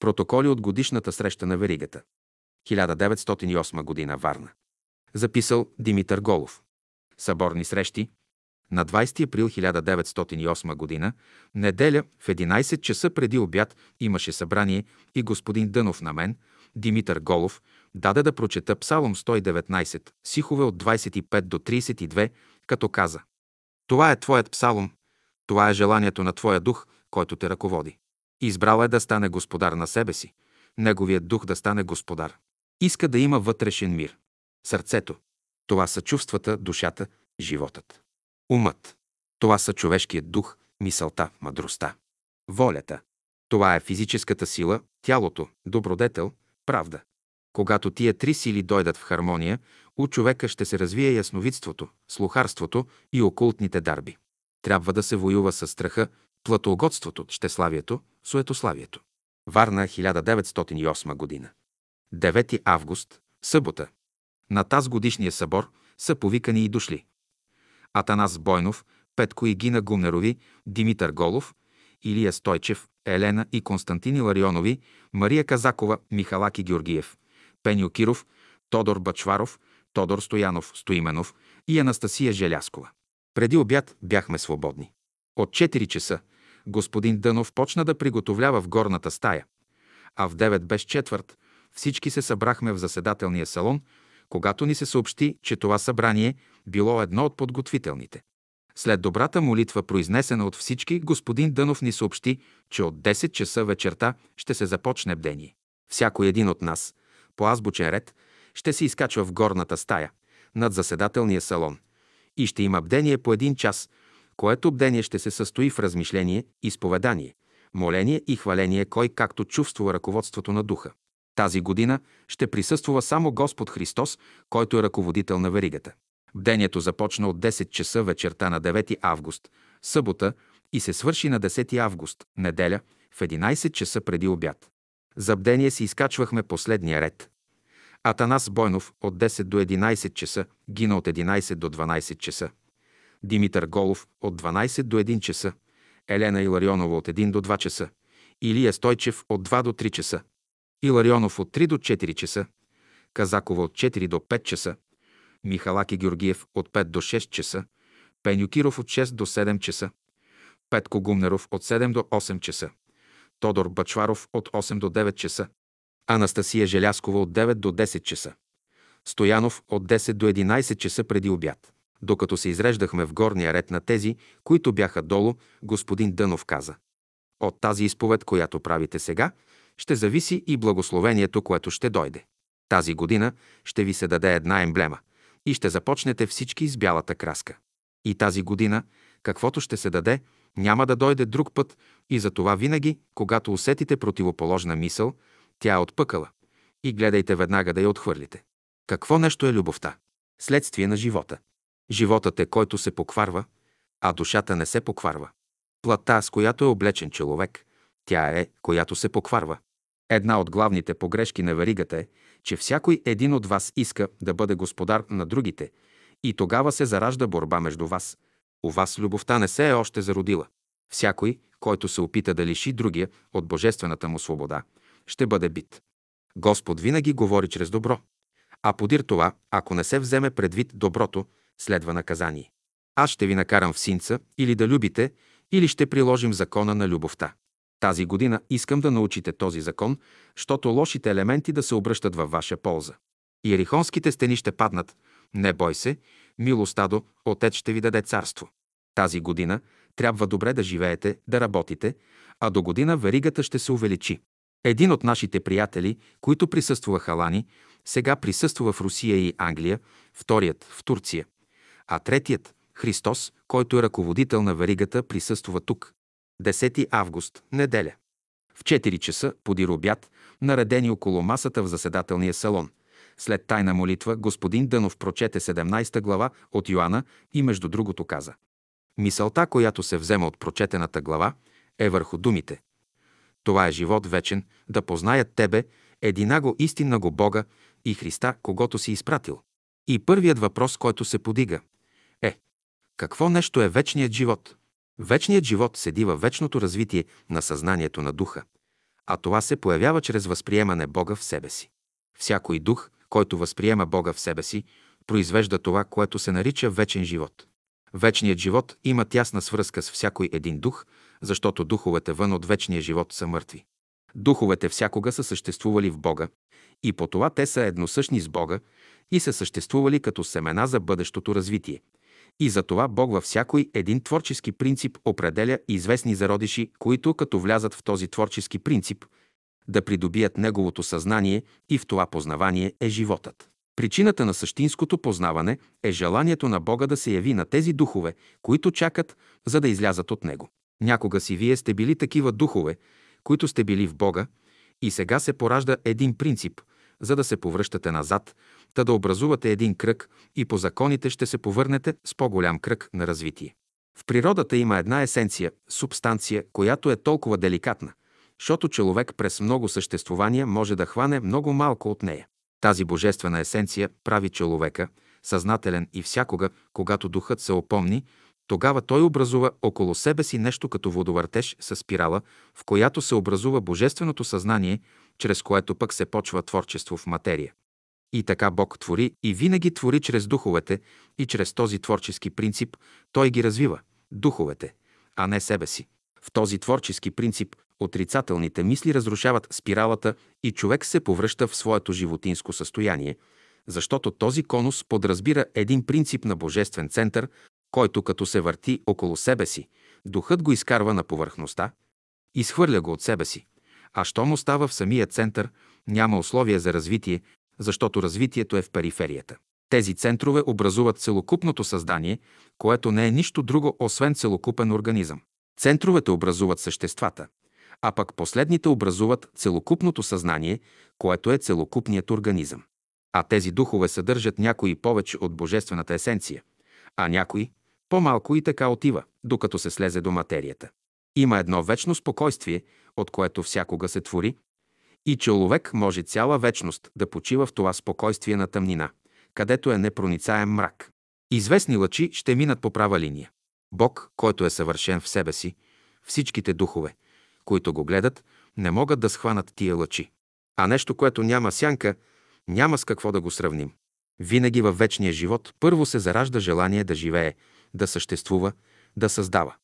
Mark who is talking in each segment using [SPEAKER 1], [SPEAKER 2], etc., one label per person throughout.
[SPEAKER 1] Протоколи от годишната среща на Веригата. 1908 година, Варна. Записал Димитър Голов. Съборни срещи. На 20 април 1908 година, неделя, в 11 часа преди обяд имаше събрание и господин Дънов на мен, Димитър Голов, даде да прочета Псалом 119, сихове от 25 до 32, като каза Това е Твоят псалом, това е желанието на Твоя дух, който те ръководи. Избрал е да стане господар на себе си, неговият дух да стане господар. Иска да има вътрешен мир. Сърцето. Това са чувствата, душата, животът. Умът. Това са човешкият дух, мисълта, мъдростта. Волята. Това е физическата сила, тялото, добродетел, правда. Когато тия три сили дойдат в хармония, у човека ще се развие ясновидството, слухарството и окултните дарби. Трябва да се воюва с страха, платоугодството, щеславието, суетославието. Варна, 1908 година. 9 август, събота. На таз годишния събор са повикани и дошли. Атанас Бойнов, Петко и Гина Гумнерови, Димитър Голов, Илия Стойчев, Елена и Константин Ларионови, Мария Казакова, Михалаки Георгиев, Пеню Киров, Тодор Бачваров, Тодор Стоянов Стоименов и Анастасия Желяскова. Преди обяд бяхме свободни. От 4 часа господин Дънов почна да приготовлява в горната стая, а в 9 без четвърт всички се събрахме в заседателния салон, когато ни се съобщи, че това събрание било едно от подготвителните. След добрата молитва, произнесена от всички, господин Дънов ни съобщи, че от 10 часа вечерта ще се започне бдение. Всяко един от нас, по азбучен ред, ще се изкачва в горната стая, над заседателния салон, и ще има бдение по един час, което бдение ще се състои в размишление, изповедание, моление и хваление, кой както чувствува ръководството на духа. Тази година ще присъствува само Господ Христос, който е ръководител на веригата. Бдението започна от 10 часа вечерта на 9 август, събота, и се свърши на 10 август, неделя, в 11 часа преди обяд. За бдение си изкачвахме последния ред. Атанас Бойнов от 10 до 11 часа, Гина от 11 до 12 часа. Димитър Голов от 12 до 1 часа, Елена Иларионова от 1 до 2 часа, Илия Стойчев от 2 до 3 часа, Иларионов от 3 до 4 часа, Казакова от 4 до 5 часа, Михалаки Георгиев от 5 до 6 часа, Пеню Киров от 6 до 7 часа, Петко Гумнеров от 7 до 8 часа, Тодор Бачваров от 8 до 9 часа, Анастасия Желяскова от 9 до 10 часа, Стоянов от 10 до 11 часа преди обяд. Докато се изреждахме в горния ред на тези, които бяха долу, господин Дънов каза. От тази изповед, която правите сега, ще зависи и благословението, което ще дойде. Тази година ще ви се даде една емблема и ще започнете всички с бялата краска. И тази година, каквото ще се даде, няма да дойде друг път и за това винаги, когато усетите противоположна мисъл, тя е отпъкала и гледайте веднага да я отхвърлите. Какво нещо е любовта? Следствие на живота. Животът е който се покварва, а душата не се покварва. Плата, с която е облечен човек, тя е, която се покварва. Една от главните погрешки на варигата е, че всякой един от вас иска да бъде господар на другите и тогава се заражда борба между вас. У вас любовта не се е още зародила. Всякой, който се опита да лиши другия от божествената му свобода, ще бъде бит. Господ винаги говори чрез добро. А подир това, ако не се вземе предвид доброто, следва наказание. Аз ще ви накарам в синца или да любите, или ще приложим закона на любовта. Тази година искам да научите този закон, защото лошите елементи да се обръщат във ваша полза. Иерихонските стени ще паднат. Не бой се, мило стадо, Отец ще ви даде царство. Тази година трябва добре да живеете, да работите, а до година веригата ще се увеличи. Един от нашите приятели, които присъстваха Лани, сега присъства в Русия и Англия, вторият в Турция, а третият, Христос, който е ръководител на веригата, присъства тук. 10 август, неделя. В 4 часа, подир обяд, наредени около масата в заседателния салон. След тайна молитва, господин Дънов прочете 17 глава от Йоанна и между другото каза. Мисълта, която се взема от прочетената глава, е върху думите. Това е живот вечен, да познаят Тебе, единаго истиннаго Бога и Христа, когато си изпратил. И първият въпрос, който се подига, какво нещо е вечният живот? Вечният живот седи във вечното развитие на съзнанието на духа, а това се появява чрез възприемане Бога в себе си. Всякой дух, който възприема Бога в себе си, произвежда това, което се нарича вечен живот. Вечният живот има тясна свръзка с всякой един дух, защото духовете вън от вечния живот са мъртви. Духовете всякога са съществували в Бога и по това те са едносъщни с Бога и са съществували като семена за бъдещото развитие. И за това Бог във всякой един творчески принцип определя известни зародиши, които, като влязат в този творчески принцип, да придобият неговото съзнание и в това познавание е животът. Причината на същинското познаване е желанието на Бога да се яви на тези духове, които чакат, за да излязат от Него. Някога си вие сте били такива духове, които сте били в Бога, и сега се поражда един принцип, за да се повръщате назад, та да образувате един кръг и по законите ще се повърнете с по-голям кръг на развитие. В природата има една есенция, субстанция, която е толкова деликатна, защото човек през много съществувания може да хване много малко от нея. Тази божествена есенция прави човека съзнателен и всякога, когато духът се опомни, тогава той образува около себе си нещо като водовъртеж с спирала, в която се образува божественото съзнание, чрез което пък се почва творчество в материя. И така Бог твори и винаги твори чрез духовете и чрез този творчески принцип Той ги развива, духовете, а не себе си. В този творчески принцип отрицателните мисли разрушават спиралата и човек се повръща в своето животинско състояние, защото този конус подразбира един принцип на божествен център, който като се върти около себе си, духът го изкарва на повърхността, изхвърля го от себе си. А щом остава в самия център, няма условия за развитие, защото развитието е в периферията. Тези центрове образуват целокупното създание, което не е нищо друго, освен целокупен организъм. Центровете образуват съществата, а пък последните образуват целокупното съзнание, което е целокупният организъм. А тези духове съдържат някои повече от божествената есенция, а някои по-малко и така отива, докато се слезе до материята. Има едно вечно спокойствие, от което всякога се твори, и човек може цяла вечност да почива в това спокойствие на тъмнина, където е непроницаем мрак. Известни лъчи ще минат по права линия. Бог, който е съвършен в себе си, всичките духове, които го гледат, не могат да схванат тия лъчи. А нещо, което няма сянка, няма с какво да го сравним. Винаги във вечния живот първо се заражда желание да живее, да съществува, да създава.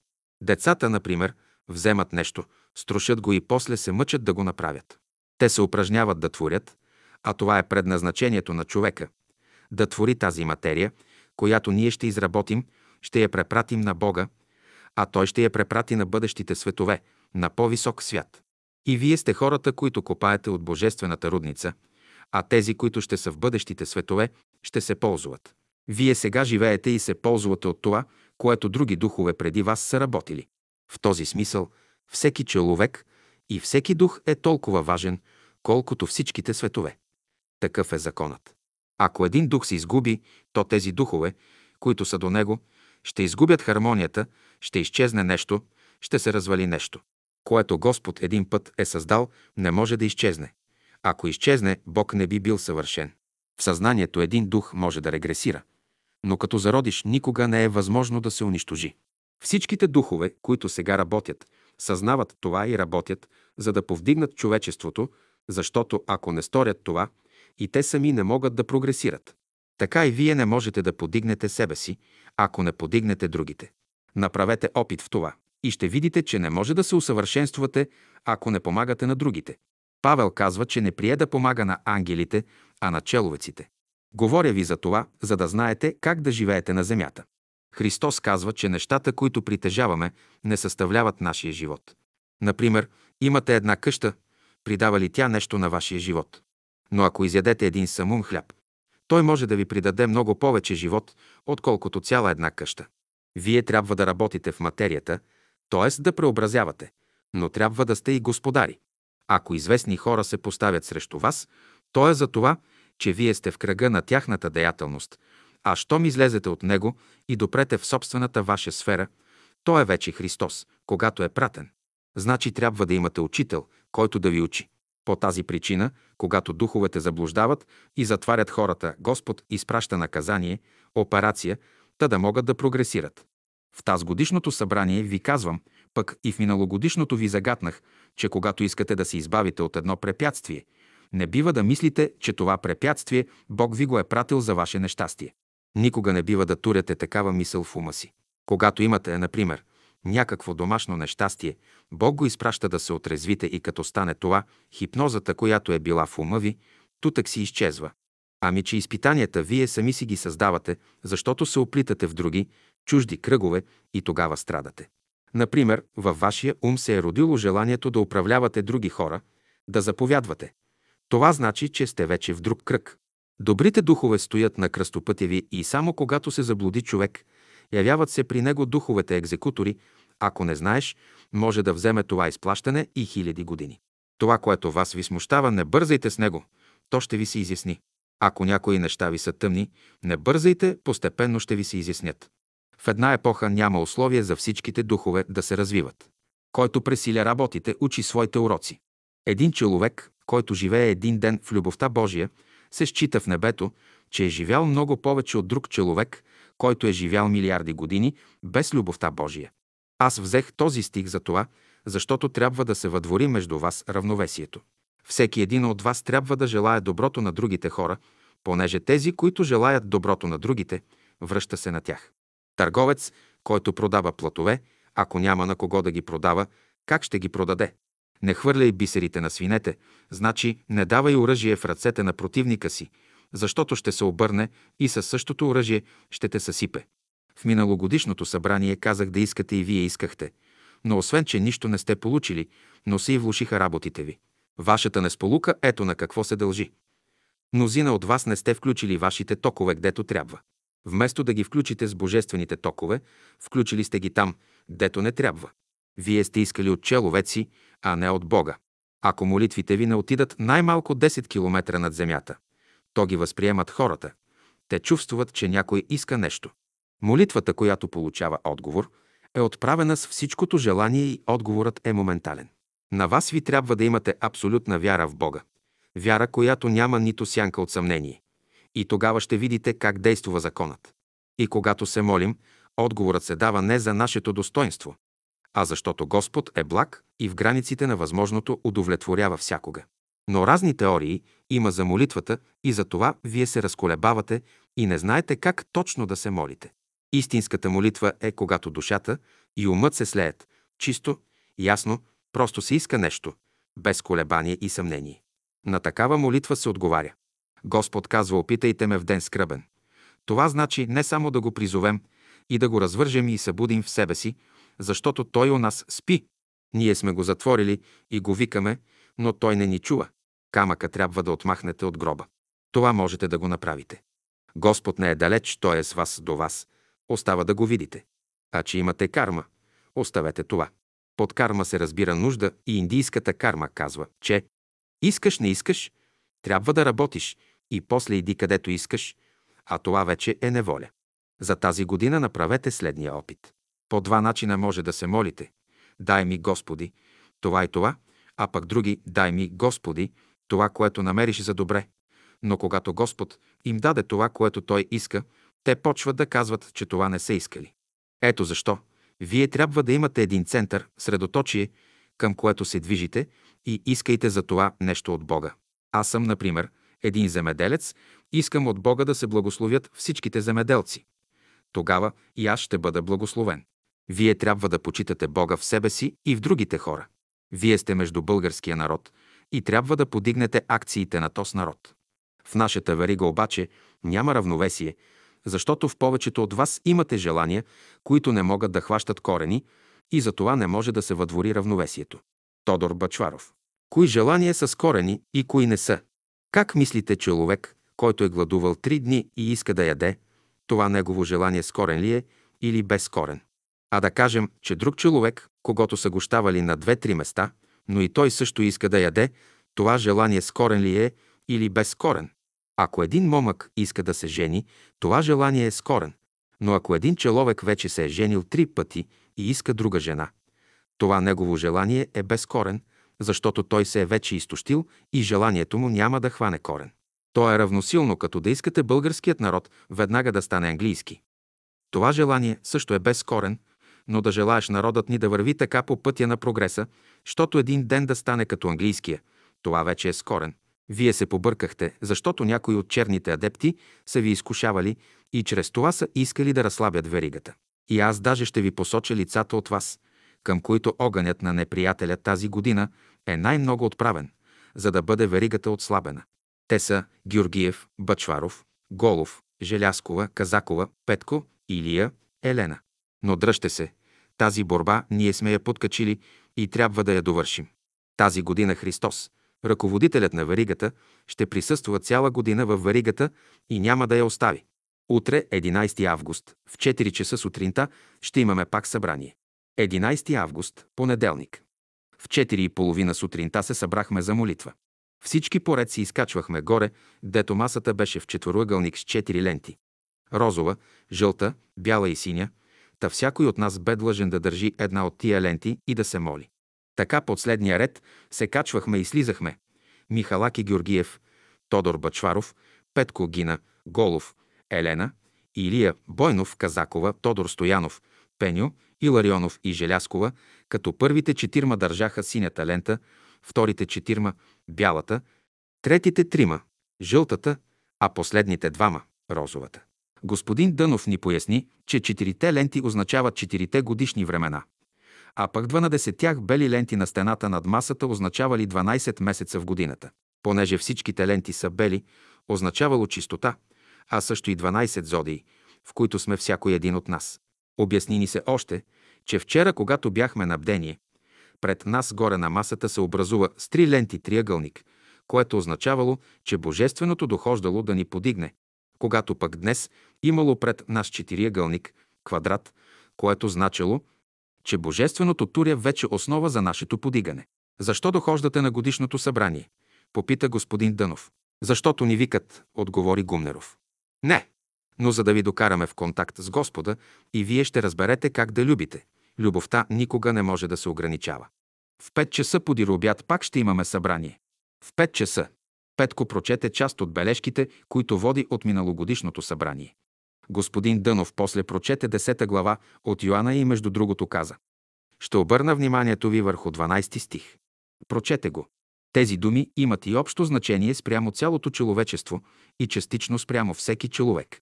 [SPEAKER 1] Децата, например, вземат нещо, струшат го и после се мъчат да го направят. Те се упражняват да творят, а това е предназначението на човека – да твори тази материя, която ние ще изработим, ще я препратим на Бога, а Той ще я препрати на бъдещите светове, на по-висок свят. И вие сте хората, които копаете от Божествената рудница, а тези, които ще са в бъдещите светове, ще се ползват. Вие сега живеете и се ползвате от това, което други духове преди вас са работили. В този смисъл, всеки човек и всеки дух е толкова важен, колкото всичките светове. Такъв е законът. Ако един дух се изгуби, то тези духове, които са до него, ще изгубят хармонията, ще изчезне нещо, ще се развали нещо. Което Господ един път е създал, не може да изчезне. Ако изчезне, Бог не би бил съвършен. В съзнанието един дух може да регресира, но като зародиш никога не е възможно да се унищожи. Всичките духове, които сега работят, съзнават това и работят, за да повдигнат човечеството, защото ако не сторят това, и те сами не могат да прогресират. Така и вие не можете да подигнете себе си, ако не подигнете другите. Направете опит в това и ще видите, че не може да се усъвършенствате, ако не помагате на другите. Павел казва, че не прие да помага на ангелите, а на человеците. Говоря ви за това, за да знаете как да живеете на земята. Христос казва, че нещата, които притежаваме, не съставляват нашия живот. Например, имате една къща, придава ли тя нещо на вашия живот? Но ако изядете един самун хляб, той може да ви придаде много повече живот, отколкото цяла една къща. Вие трябва да работите в материята, т.е. да преобразявате, но трябва да сте и господари. Ако известни хора се поставят срещу вас, то е за това, че вие сте в кръга на тяхната деятелност, а щом излезете от него и допрете в собствената ваша сфера, то е вече Христос, когато е пратен. Значи трябва да имате учител, който да ви учи. По тази причина, когато духовете заблуждават и затварят хората, Господ изпраща наказание, операция, та да могат да прогресират. В тази годишното събрание ви казвам, Пък и в миналогодишното ви загатнах, че когато искате да се избавите от едно препятствие, не бива да мислите, че това препятствие Бог ви го е пратил за ваше нещастие. Никога не бива да туряте такава мисъл в ума си. Когато имате, например, някакво домашно нещастие, Бог го изпраща да се отрезвите и като стане това, хипнозата, която е била в ума ви, тутък си изчезва. Ами, че изпитанията вие сами си ги създавате, защото се оплитате в други, чужди кръгове и тогава страдате. Например, във вашия ум се е родило желанието да управлявате други хора, да заповядвате. Това значи, че сте вече в друг кръг. Добрите духове стоят на кръстопътя ви и само когато се заблуди човек, явяват се при него духовете екзекутори. Ако не знаеш, може да вземе това изплащане и хиляди години. Това, което вас ви смущава, не бързайте с него. То ще ви се изясни. Ако някои неща ви са тъмни, не бързайте, постепенно ще ви се изяснят. В една епоха няма условие за всичките духове да се развиват. Който пресиля работите, учи своите уроци. Един човек, който живее един ден в любовта Божия, се счита в небето, че е живял много повече от друг човек, който е живял милиарди години без любовта Божия. Аз взех този стих за това, защото трябва да се въдвори между вас равновесието. Всеки един от вас трябва да желая доброто на другите хора, понеже тези, които желаят доброто на другите, връща се на тях. Търговец, който продава платове, ако няма на кого да ги продава, как ще ги продаде? Не хвърляй бисерите на свинете, значи не давай оръжие в ръцете на противника си, защото ще се обърне и със същото оръжие ще те съсипе. В миналогодишното събрание казах да искате и вие искахте, но освен, че нищо не сте получили, но се и влушиха работите ви. Вашата несполука ето на какво се дължи. Мнозина от вас не сте включили вашите токове, гдето трябва. Вместо да ги включите с божествените токове, включили сте ги там, гдето не трябва. Вие сте искали от человеци, а не от Бога. Ако молитвите ви не отидат най-малко 10 км над земята, то ги възприемат хората. Те чувстват, че някой иска нещо. Молитвата, която получава отговор, е отправена с всичкото желание и отговорът е моментален. На вас ви трябва да имате абсолютна вяра в Бога. Вяра, която няма нито сянка от съмнение. И тогава ще видите как действува законът. И когато се молим, отговорът се дава не за нашето достоинство, а защото Господ е благ и в границите на възможното удовлетворява всякога. Но разни теории има за молитвата и за това вие се разколебавате и не знаете как точно да се молите. Истинската молитва е когато душата и умът се слеят, чисто, ясно, просто се иска нещо, без колебание и съмнение. На такава молитва се отговаря. Господ казва, опитайте ме в ден скръбен. Това значи не само да го призовем и да го развържем и събудим в себе си, защото Той у нас спи. Ние сме го затворили и го викаме, но Той не ни чува. Камъка трябва да отмахнете от гроба. Това можете да го направите. Господ не е далеч, Той е с вас до вас. Остава да го видите. А че имате карма, оставете това. Под карма се разбира нужда и индийската карма казва, че искаш, не искаш, трябва да работиш и после иди където искаш, а това вече е неволя. За тази година направете следния опит. По два начина може да се молите. Дай ми, Господи, това и това, а пък други, дай ми, Господи, това, което намериш за добре. Но когато Господ им даде това, което Той иска, те почват да казват, че това не са искали. Ето защо. Вие трябва да имате един център, средоточие, към което се движите и искайте за това нещо от Бога. Аз съм, например, един земеделец, искам от Бога да се благословят всичките земеделци. Тогава и аз ще бъда благословен. Вие трябва да почитате Бога в себе си и в другите хора. Вие сте между българския народ и трябва да подигнете акциите на този народ. В нашата верига обаче няма равновесие, защото в повечето от вас имате желания, които не могат да хващат корени и за това не може да се въдвори равновесието. Тодор Бачваров. Кои желания са с корени и кои не са? Как мислите човек, който е гладувал три дни и иска да яде, това негово желание с корен ли е или без корен? А да кажем, че друг човек, когато са гощавали на две-три места, но и той също иска да яде, това желание с корен ли е или без корен? Ако един момък иска да се жени, това желание е с корен. Но ако един човек вече се е женил три пъти и иска друга жена, това негово желание е без корен, защото той се е вече изтощил и желанието му няма да хване корен. То е равносилно, като да искате българският народ веднага да стане английски. Това желание също е без корен, но да желаеш народът ни да върви така по пътя на прогреса, щото един ден да стане като английския. Това вече е скорен. Вие се побъркахте, защото някои от черните адепти са ви изкушавали и чрез това са искали да разслабят веригата. И аз даже ще ви посоча лицата от вас, към които огънят на неприятеля тази година е най-много отправен, за да бъде веригата отслабена. Те са Георгиев, Бачваров, Голов, Желяскова, Казакова, Петко, Илия, Елена. Но дръжте се, тази борба ние сме я подкачили и трябва да я довършим. Тази година Христос, ръководителят на веригата, ще присъства цяла година в веригата и няма да я остави. Утре, 11 август, в 4 часа сутринта, ще имаме пак събрание. 11 август, понеделник. В 4 и половина сутринта се събрахме за молитва. Всички поред си изкачвахме горе, дето масата беше в четвороъгълник с четири ленти. Розова, жълта, бяла и синя, та всякой от нас бе длъжен да държи една от тия ленти и да се моли. Така под следния ред се качвахме и слизахме. Михалаки Георгиев, Тодор Бачваров, Петко Гина, Голов, Елена, Илия Бойнов, Казакова, Тодор Стоянов, Пеню, Иларионов и Желяскова, като първите четирма държаха синята лента, вторите четирма – бялата, третите трима – жълтата, а последните двама – розовата. Господин Дънов ни поясни, че четирите ленти означават четирите годишни времена, а пък 12 тях бели ленти на стената над масата означавали 12 месеца в годината. Понеже всичките ленти са бели, означавало чистота, а също и 12 зодии, в които сме всякой един от нас. Обясни ни се още, че вчера, когато бяхме на бдение, пред нас горе на масата се образува с три ленти триъгълник, което означавало, че Божественото дохождало да ни подигне, когато пък днес имало пред нас четириъгълник, квадрат, което значило, че Божественото туря вече основа за нашето подигане. Защо дохождате на годишното събрание? Попита господин Дънов. Защото ни викат, отговори Гумнеров. Не, но за да ви докараме в контакт с Господа и вие ще разберете как да любите. Любовта никога не може да се ограничава. В 5 часа подир обяд пак ще имаме събрание. В 5 часа. Петко прочете част от бележките, които води от миналогодишното събрание. Господин Дънов после прочете 10 глава от Йоанна и между другото каза. Ще обърна вниманието ви върху 12 стих. Прочете го. Тези думи имат и общо значение спрямо цялото човечество и частично спрямо всеки човек.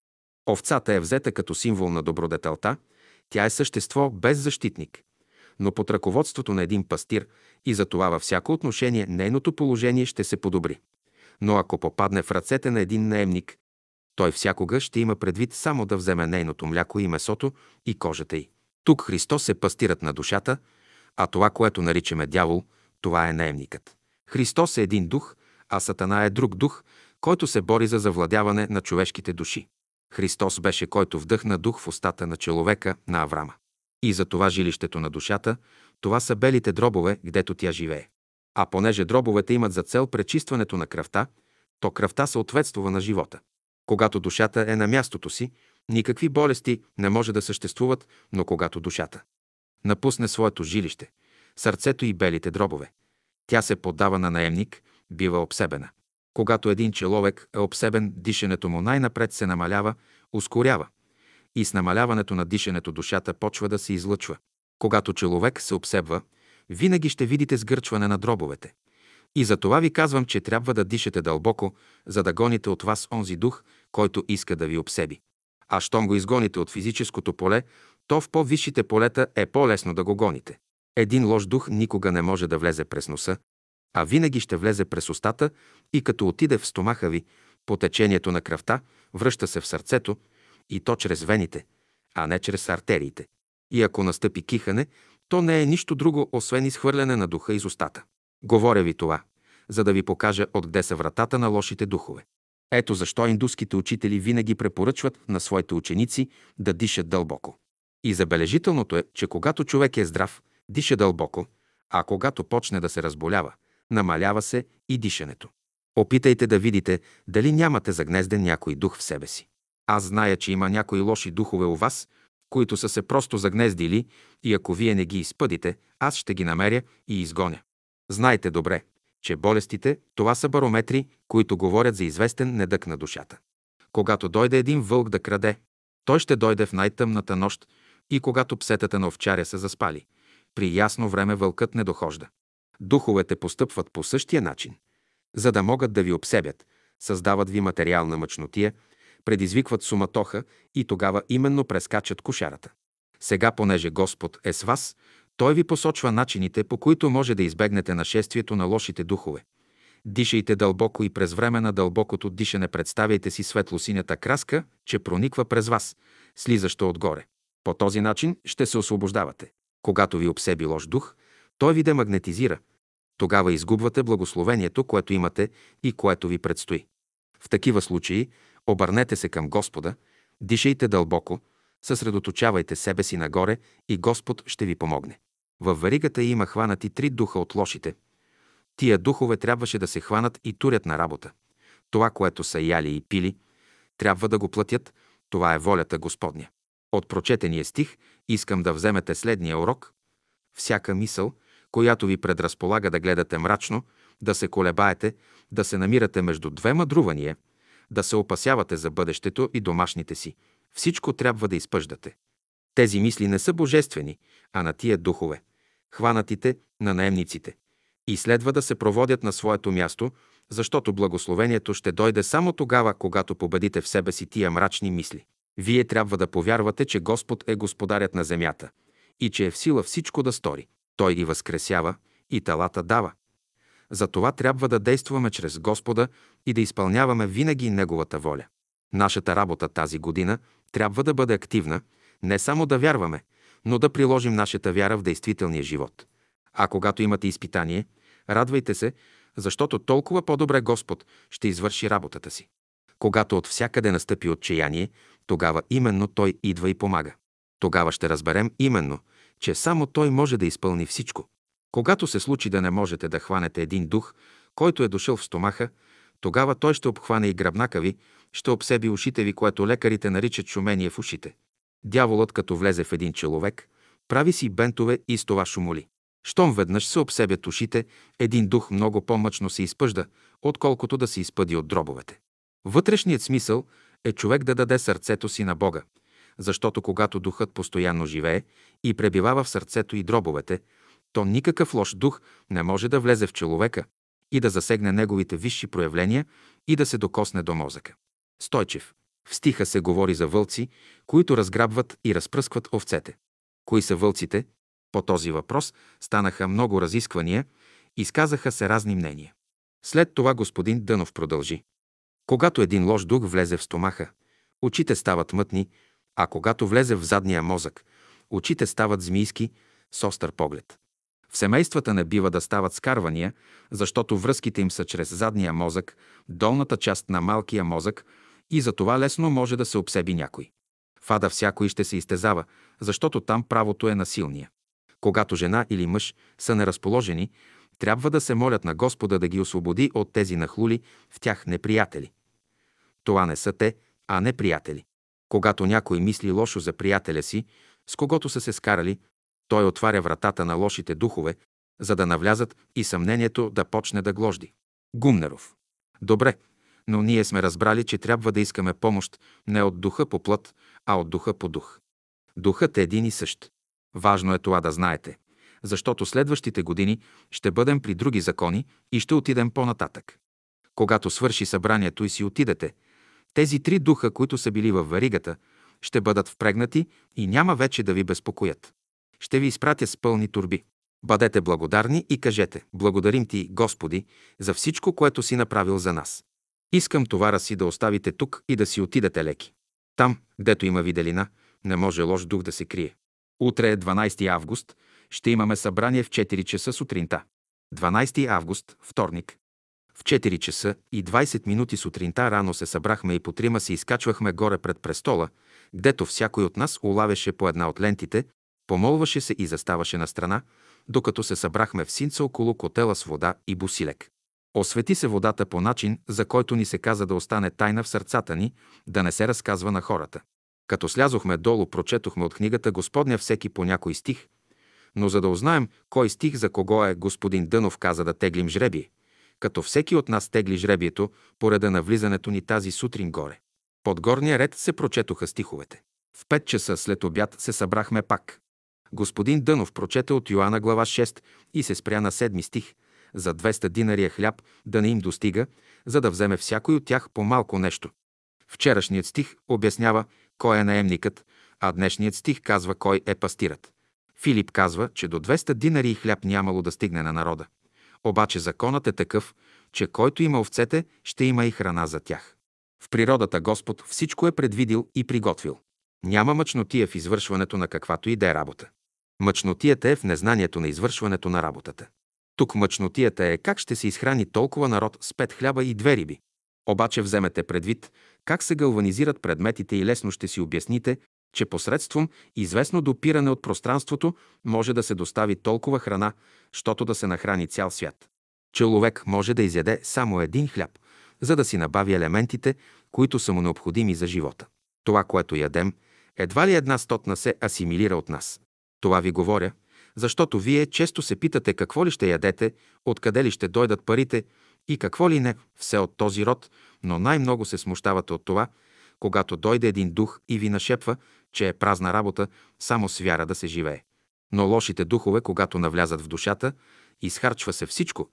[SPEAKER 1] Овцата е взета като символ на добродетелта, тя е същество без защитник, но под ръководството на един пастир и за това във всяко отношение нейното положение ще се подобри. Но ако попадне в ръцете на един наемник, той всякога ще има предвид само да вземе нейното мляко и месото и кожата й. Тук Христос е пастират на душата, а това, което наричаме дявол, това е наемникът. Христос е един дух, а Сатана е друг дух, който се бори за завладяване на човешките души. Христос беше който вдъхна дух в устата на човека, на Аврама. И за това жилището на душата, това са белите дробове, гдето тя живее. А понеже дробовете имат за цел пречистването на кръвта, то кръвта съответствува на живота. Когато душата е на мястото си, никакви болести не може да съществуват, но когато душата напусне своето жилище, сърцето и белите дробове, тя се поддава на наемник, бива обсебена. Когато един човек е обсебен, дишането му най-напред се намалява, ускорява. И с намаляването на дишането душата почва да се излъчва. Когато човек се обсебва, винаги ще видите сгърчване на дробовете. И за това ви казвам, че трябва да дишате дълбоко, за да гоните от вас онзи дух, който иска да ви обсеби. А щом го изгоните от физическото поле, то в по-висшите полета е по-лесно да го гоните. Един лош дух никога не може да влезе през носа, а винаги ще влезе през устата и като отиде в стомаха ви, по течението на кръвта, връща се в сърцето и то чрез вените, а не чрез артериите. И ако настъпи кихане, то не е нищо друго, освен изхвърляне на духа из устата. Говоря ви това, за да ви покажа откъде са вратата на лошите духове. Ето защо индуските учители винаги препоръчват на своите ученици да дишат дълбоко. И забележителното е, че когато човек е здрав, диша дълбоко, а когато почне да се разболява, намалява се и дишането. Опитайте да видите дали нямате загнезден някой дух в себе си. Аз зная, че има някои лоши духове у вас, които са се просто загнездили и ако вие не ги изпъдите, аз ще ги намеря и изгоня. Знайте добре, че болестите – това са барометри, които говорят за известен недък на душата. Когато дойде един вълк да краде, той ще дойде в най-тъмната нощ, и когато псетата на овчаря са заспали. При ясно време вълкът не дохожда. Духовете постъпват по същия начин, за да могат да ви обсебят, създават ви материална мъчнотия, предизвикват суматоха и тогава именно прескачат кошарата. Сега, понеже Господ е с вас, Той ви посочва начините, по които може да избегнете нашествието на лошите духове. Дишайте дълбоко и през време на дълбокото дишане представяйте си светло-синята краска, че прониква през вас, слизащо отгоре. По този начин ще се освобождавате. Когато ви обсеби лош дух, той ви демагнетизира. Тогава изгубвате благословението, което имате и което ви предстои. В такива случаи обърнете се към Господа, дишайте дълбоко, съсредоточавайте себе си нагоре и Господ ще ви помогне. В веригата има хванати три духа от лошите. Тия духове трябваше да се хванат и турят на работа. Това, което са яли и пили, трябва да го платят. Това е волята Господня. От прочетения стих искам да вземете следния урок. Всяка мисъл, която ви предразполага да гледате мрачно, да се колебаете, да се намирате между две мъдрувания, да се опасявате за бъдещето и домашните си, всичко трябва да изпъждате. Тези мисли не са божествени, а на тия духове, хванатите на наемниците. И следва да се проводят на своето място, защото благословението ще дойде само тогава, когато победите в себе си тия мрачни мисли. Вие трябва да повярвате, че Господ е господарят на земята и че е в сила всичко да стори. Той ги възкресява и талата дава. Затова трябва да действаме чрез Господа и да изпълняваме винаги Неговата воля. Нашата работа тази година трябва да бъде активна, не само да вярваме, но да приложим нашата вяра в действителния живот. А когато имате изпитание, радвайте се, защото толкова по-добре Господ ще извърши работата си. Когато от всякъде настъпи отчаяние, тогава именно Той идва и помага. Тогава ще разберем именно, че само Той може да изпълни всичко. Когато се случи да не можете да хванете един дух, който е дошъл в стомаха, тогава той ще обхване и гръбнака ви, ще обсеби ушите ви, което лекарите наричат шумение в ушите. Дяволът, като влезе в един човек, прави си бентове и с това шумоли. Щом веднъж се обсебят ушите, един дух много по-мъчно се изпъжда, отколкото да се изпъди от дробовете. Вътрешният смисъл е човек да даде сърцето си на Бога, защото когато духът постоянно живее и пребивава в сърцето и дробовете, то никакъв лош дух не може да влезе в човека и да засегне неговите висши проявления и да се докосне до мозъка. Стойчев. В стиха се говори за вълци, които разграбват и разпръскват овцете. Кои са вълците? По този въпрос станаха много разисквания, изказаха се разни мнения. След това господин Дънов продължи. Когато един лош дух влезе в стомаха, очите стават мътни, а когато влезе в задния мозък, очите стават змийски с остър поглед. В семействата не бива да стават скарвания, защото връзките им са чрез задния мозък, долната част на малкия мозък и за това лесно може да се обсеби някой. В ада всякой ще се изтезава, защото там правото е на силния. Когато жена или мъж са неразположени, трябва да се молят на Господа да ги освободи от тези нахлули в тях неприятели. Това не са те, а неприятели. Когато някой мисли лошо за приятеля си, с когото са се скарали, той отваря вратата на лошите духове, за да навлязат и съмнението да почне да гложди. Гумнеров. Добре, но ние сме разбрали, че трябва да искаме помощ не от духа по плът, а от духа по дух. Духът е един и същ. Важно е това да знаете, защото следващите години ще бъдем при други закони и ще отидем по-нататък. Когато свърши събранието и си отидете, тези три духа, които са били в варигата, ще бъдат впрегнати и няма вече да ви безпокоят. Ще ви изпратя с пълни турби. Бъдете благодарни и кажете «Благодарим ти, Господи, за всичко, което си направил за нас». Искам товара си да оставите тук и да си отидете леки. Там, гдето има виделина, не може лош дух да се крие. Утре е 12 август, ще имаме събрание в 4 часа сутринта. 12 август, вторник. В 4 часа и 20 минути сутринта рано се събрахме и по трима се изкачвахме горе пред престола, гдето всякой от нас улавяше по една от лентите, помолваше се и заставаше на страна, докато се събрахме в синца около котела с вода и бусилек. Освети се водата по начин, за който ни се каза да остане тайна в сърцата ни, да не се разказва на хората. Като слязохме долу, прочетохме от книгата Господня всеки по някой стих, но за да узнаем кой стих за кого е, господин Дънов каза да теглим жребие, като всеки от нас тегли жребието по реда на влизането ни тази сутрин горе. Под горния ред се прочетоха стиховете. В 5 часа след обяд се събрахме пак. Господин Дънов прочете от Йоанна глава 6 и се спря на седми стих. За 200 динария хляб да не им достига, за да вземе всякой от тях по малко нещо. Вчерашният стих обяснява кой е наемникът, а днешният стих казва кой е пастират. Филип казва, че до 200 динари хляб нямало да стигне на народа. Обаче законът е такъв, че който има овцете, ще има и храна за тях. В природата Господ всичко е предвидил и приготвил. Няма мъчнотия в извършването на каквато и да е работа. Мъчнотията е в незнанието на извършването на работата. Тук мъчнотията е как ще се изхрани толкова народ с пет хляба и две риби. Обаче вземете предвид как се галванизират предметите и лесно ще си обясните, че посредством известно допиране от пространството може да се достави толкова храна, щото да се нахрани цял свят. Човек може да изяде само един хляб, за да си набави елементите, които са му необходими за живота. Това, което ядем, едва ли една стотна се асимилира от нас. Това ви говоря, защото вие често се питате какво ли ще ядете, откъде ли ще дойдат парите и какво ли не, все от този род, но най-много се смущавате от това, когато дойде един дух и ви нашепва, че е празна работа, само с вяра да се живее. Но лошите духове, когато навлязат в душата, изхарчва се всичко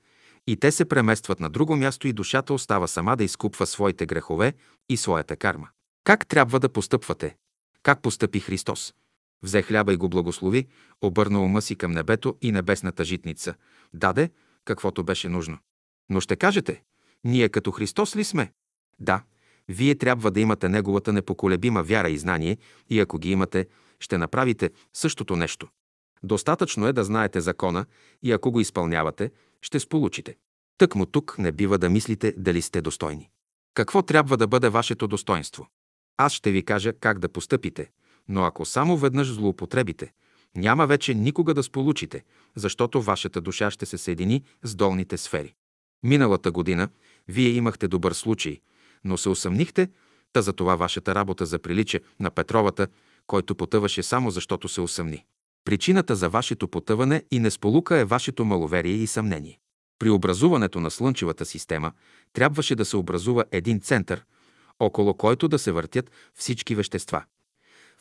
[SPEAKER 1] и те се преместват на друго място и душата остава сама да изкупва своите грехове и своята карма. Как трябва да постъпвате? Как постъпи Христос? Взе хляба и го благослови, обърна ума си към небето и небесната житница. Даде, каквото беше нужно. Но ще кажете, ние като Христос ли сме? Да, вие трябва да имате Неговата непоколебима вяра и знание и ако ги имате, ще направите същото нещо. Достатъчно е да знаете закона и ако го изпълнявате, ще сполучите. Тъкмо тук не бива да мислите дали сте достойни. Какво трябва да бъде вашето достоинство? Аз ще ви кажа как да постъпите, но ако само веднъж злоупотребите, няма вече никога да сполучите, защото вашата душа ще се съедини с долните сфери. Миналата година вие имахте добър случай, но се усъмнихте, та за това вашата работа заприлича на Петровата, който потъваше само защото се усъмни. Причината за вашето потъване и несполука е вашето маловерие и съмнение. При образуването на Слънчевата система трябваше да се образува един център, около който да се въртят всички вещества.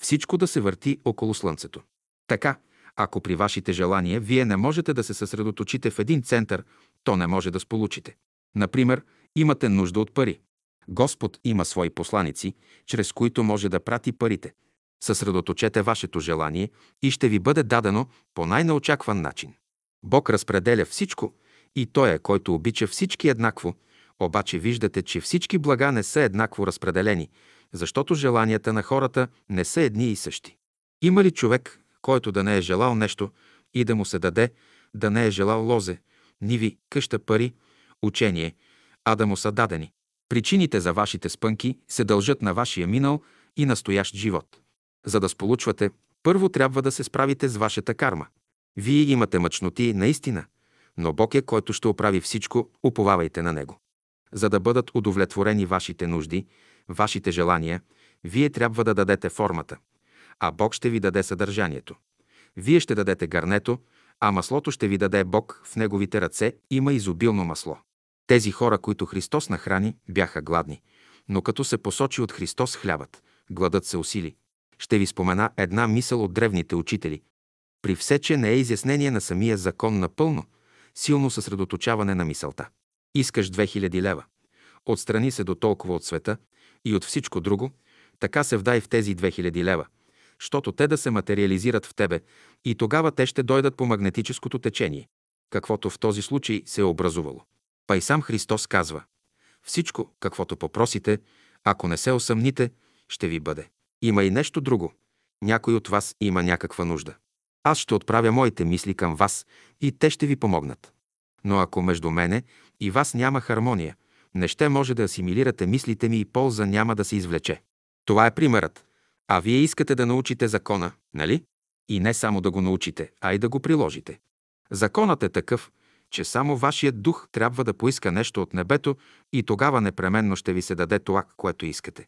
[SPEAKER 1] Всичко да се върти около Слънцето. Така, ако при вашите желания вие не можете да се съсредоточите в един център, то не може да сполучите. Например, имате нужда от пари. Господ има свои посланици, чрез които може да прати парите. Съсредоточете вашето желание и ще ви бъде дадено по най-неочакван начин. Бог разпределя всичко и Той е, който обича всички еднакво, обаче виждате, че всички блага не са еднакво разпределени, защото желанията на хората не са едни и същи. Има ли човек, който да не е желал нещо и да му се даде, да не е желал лозе, ниви, къща, пари, учение, а да му са дадени? Причините за вашите спънки се дължат на вашия минал и настоящ живот. За да сполучвате, първо трябва да се справите с вашата карма. Вие имате мъчноти наистина, но Бог е, който ще оправи всичко, уповавайте на Него. За да бъдат удовлетворени вашите нужди, вашите желания, вие трябва да дадете формата, а Бог ще ви даде съдържанието. Вие ще дадете гарнето, а маслото ще ви даде Бог, в Неговите ръце има изобилно масло. Тези хора, които Христос нахрани, бяха гладни, но като се посочи от Христос хлябът, гладът се усили. Ще ви спомена една мисъл от древните учители. При все, че не е изяснение на самия закон напълно, силно съсредоточаване на мисълта. Искаш 2000 лева. Отстрани се до толкова от света и от всичко друго, така се вдай в тези 2000 лева, щото те да се материализират в тебе и тогава те ще дойдат по магнетическото течение, каквото в този случай се е образувало. Па и сам Христос казва, всичко, каквото попросите, ако не се осъмните, ще ви бъде. Има и нещо друго. Някой от вас има някаква нужда. Аз ще отправя моите мисли към вас и те ще ви помогнат. Но ако между мене и вас няма хармония, не ще може да асимилирате мислите ми и полза няма да се извлече. Това е примерът. А вие искате да научите закона, нали? И не само да го научите, а и да го приложите. Законът е такъв, че само вашият дух трябва да поиска нещо от небето и тогава непременно ще ви се даде това, което искате.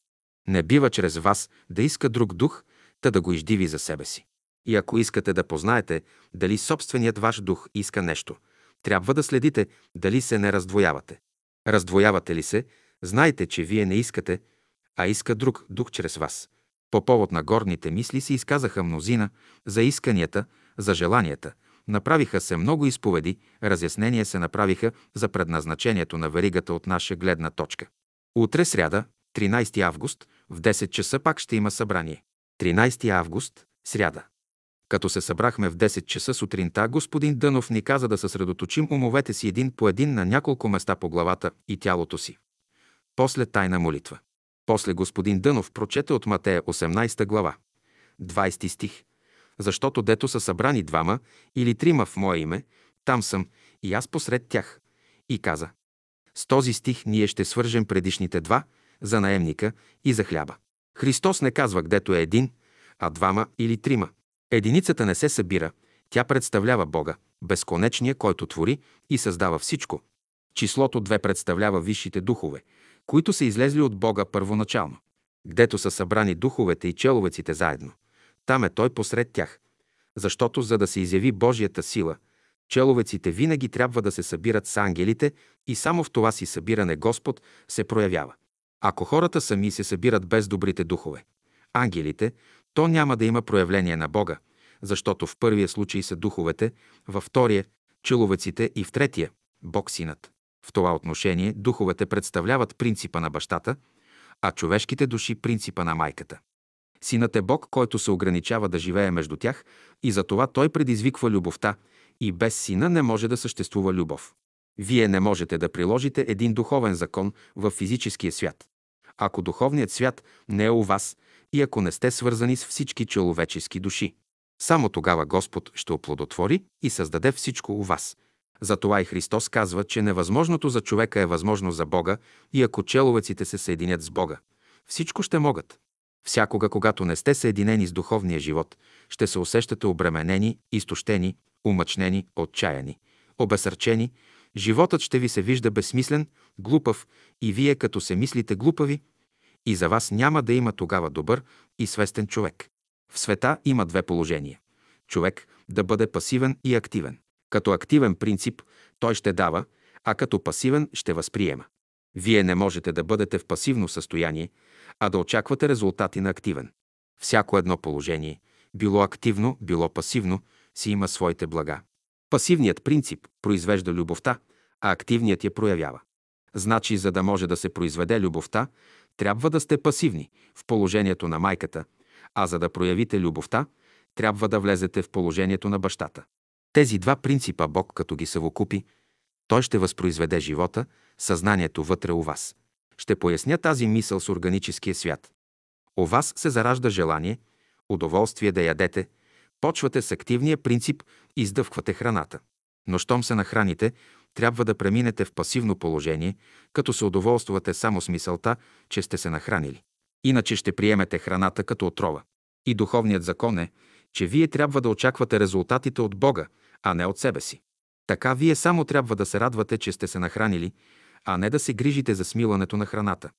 [SPEAKER 1] Не бива чрез вас да иска друг дух, та да го издиви за себе си. И ако искате да познаете дали собственият ваш дух иска нещо, трябва да следите дали се не раздвоявате. Раздвоявате ли се, знайте, че вие не искате, а иска друг дух чрез вас. По повод на горните мисли се изказаха мнозина за исканията, за желанията. Направиха се много изповеди, разяснения се направиха за предназначението на веригата от наша гледна точка. Утре сряда, 13 август, в 10 часа пак ще има събрание. 13 август, сряда. Като се събрахме в 10 часа сутринта, господин Дънов ни каза да съсредоточим умовете си един по един на няколко места по главата и тялото си. После тайна молитва. После господин Дънов прочете от Матея 18 глава, 20 стих. Защото дето са събрани двама или трима в мое име, там съм и аз посред тях. И каза, с този стих ние ще свържем предишните два за наемника и за хляба. Христос не казва гдето е един, а двама или трима. Единицата не се събира, тя представлява Бога, безконечния, който твори и създава всичко. Числото две представлява висшите духове, които са излезли от Бога първоначално. Гдето са събрани духовете и человеците заедно, там е Той посред тях. Защото за да се изяви Божията сила, человеците винаги трябва да се събират с ангелите и само в това си събиране Господ се проявява. Ако хората сами се събират без добрите духове, ангелите, то няма да има проявление на Бога, защото в първия случай са духовете, във втория – человеците и в третия – Бог Синът. В това отношение духовете представляват принципа на бащата, а човешките души – принципа на майката. Синът е Бог, който се ограничава да живее между тях и затова той предизвиква любовта и без сина не може да съществува любов. Вие не можете да приложите един духовен закон в физическия свят. Ако духовният свят не е у вас и ако не сте свързани с всички човечески души, само тогава Господ ще оплодотвори и създаде всичко у вас. Затова и Христос казва, че невъзможното за човека е възможно за Бога и ако человеците се съединят с Бога, всичко ще могат. Всякога, когато не сте съединени с духовния живот, ще се усещате обременени, изтощени, умъчнени, отчаяни, обесърчени, животът ще ви се вижда безсмислен, глупав и вие като се мислите глупави, и за вас няма да има тогава добър и свестен човек. В света има две положения. Човек да бъде пасивен и активен. Като активен принцип той ще дава, а като пасивен ще възприема. Вие не можете да бъдете в пасивно състояние, а да очаквате резултати на активен. Всяко едно положение, било активно, било пасивно, си има своите блага. Пасивният принцип произвежда любовта, а активният я проявява. Значи, за да може да се произведе любовта, трябва да сте пасивни в положението на майката, а за да проявите любовта, трябва да влезете в положението на бащата. Тези два принципа Бог, като ги съвокупи, той ще възпроизведе живота, съзнанието вътре у вас. Ще поясня тази мисъл с органическия свят. У вас се заражда желание, удоволствие да ядете, почвате с активния принцип и издъвквате храната. Но щом се нахраните, трябва да преминете в пасивно положение, като се удоволствате само с мисълта, че сте се нахранили. Иначе ще приемете храната като отрова. И духовният закон е, че вие трябва да очаквате резултатите от Бога, а не от себе си. Така вие само трябва да се радвате, че сте се нахранили, а не да се грижите за смилането на храната.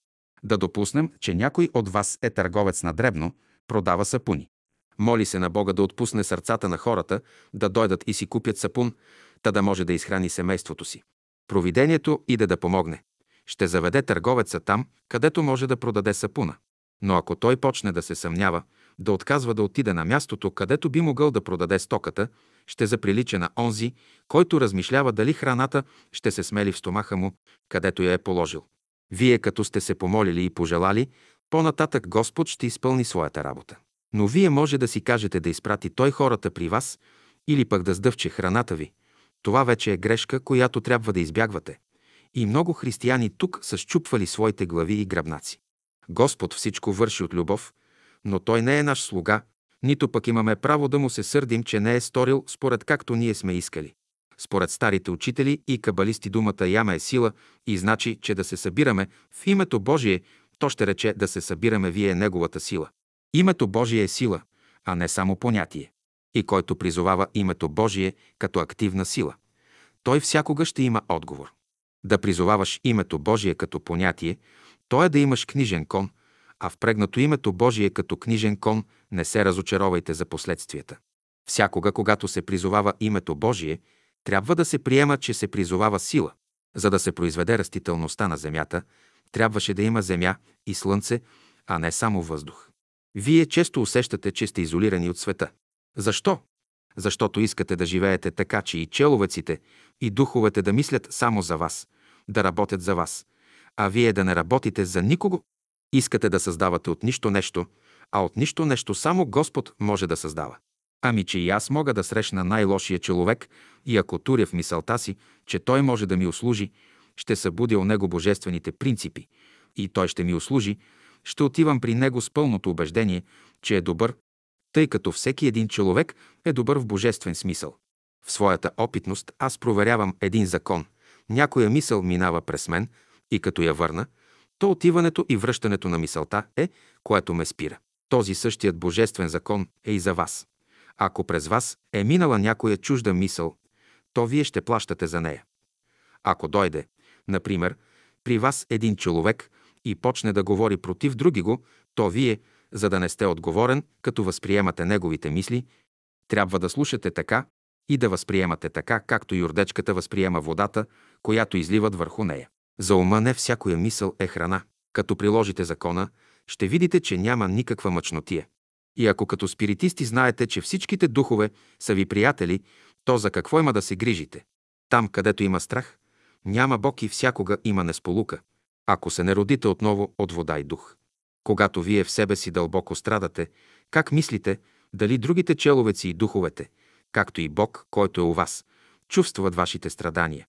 [SPEAKER 1] Да допуснем, че някой от вас е търговец на дребно, продава сапуни. Моли се на Бога да отпусне сърцата на хората, да дойдат и си купят сапун, та да може да изхрани семейството си. Провидението иде да помогне. Ще заведе търговеца там, където може да продаде сапуна. Но ако той почне да се съмнява, да отказва да отиде на мястото, където би могъл да продаде стоката, ще заприлича на онзи, който размишлява дали храната ще се смели в стомаха му, където я е положил. Вие, като сте се помолили и пожелали, по-нататък Господ ще изпълни своята работа. Но вие може да си кажете да изпрати Той хората при вас или пък да сдъвче храната ви. Това вече е грешка, която трябва да избягвате. И много християни тук са щупвали своите глави и гръбнаци. Господ всичко върши от любов, но Той не е наш слуга, нито пък имаме право да му се сърдим, че не е сторил според както ние сме искали. Според старите учители и кабалисти думата яма е сила и значи, че да се събираме в името Божие, то ще рече да се събираме вие неговата сила. Името Божие е сила, а не само понятие. И който призовава името Божие като активна сила, той всякога ще има отговор. Да призоваваш името Божие като понятие, то е да имаш книжен кон, а впрегнато името Божие като книжен кон не се разочаровайте за последствията. Всякога, когато се призовава името Божие, трябва да се приема, че се призовава сила. За да се произведе растителността на земята, трябваше да има земя и слънце, а не само въздух. Вие често усещате, че сте изолирани от света. Защо? Защото искате да живеете така, че и человеците, и духовете да мислят само за вас, да работят за вас, а вие да не работите за никого. Искате да създавате от нищо нещо, а от нищо нещо само Господ може да създава. Ами, че и аз мога да срещна най-лошия човек и ако туря в мисълта си, че той може да ми услужи, ще събудя у него божествените принципи и той ще ми услужи, ще отивам при него с пълното убеждение, че е добър, тъй като всеки един човек е добър в божествен смисъл. В своята опитност аз проверявам един закон. Някоя мисъл минава през мен и като я върна, то отиването и връщането на мисълта е, което ме спира. Този същият божествен закон е и за вас. Ако през вас е минала някоя чужда мисъл, то вие ще плащате за нея. Ако дойде, например, при вас един човек и почне да говори против други го, то вие, за да не сте отговорен, като възприемате неговите мисли, трябва да слушате така и да възприемате така, както юрдечката възприема водата, която изливат върху нея. За ума не всякоя мисъл е храна. Като приложите закона, ще видите, че няма никаква мъчнотия. И ако като спиритисти знаете, че всичките духове са ви приятели, то за какво има да се грижите? Там, където има страх, няма Бог и всякога има несполука, ако се не родите отново от вода и дух. Когато вие в себе си дълбоко страдате, как мислите, дали другите человеци и духовете, както и Бог, който е у вас, чувстват вашите страдания?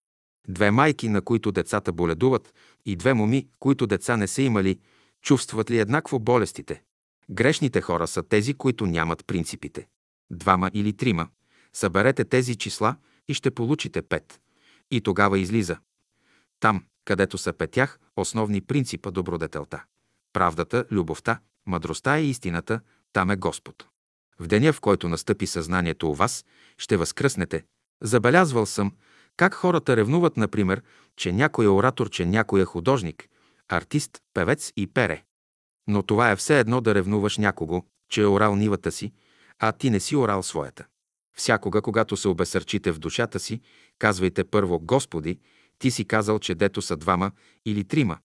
[SPEAKER 1] Две майки, на които децата боледуват, и две моми, които деца не са имали, чувстват ли еднакво болестите? Грешните хора са тези, които нямат принципите. Двама или трима. Съберете тези числа и ще получите пет. И тогава излиза. Там, където са петях, основни принципа добродетелта. Правдата, любовта, мъдростта и истината, там е Господ. В деня, в който настъпи съзнанието у вас, ще възкръснете. Забелязвал съм, как хората ревнуват, например, че някой е оратор, че някой е художник, артист, певец и пере. Но това е все едно да ревнуваш някого, че е орал нивата си, а ти не си орал своята. Всякога, когато се обесърчите в душата си, казвайте първо Господи, ти си казал, че дето са двама или трима,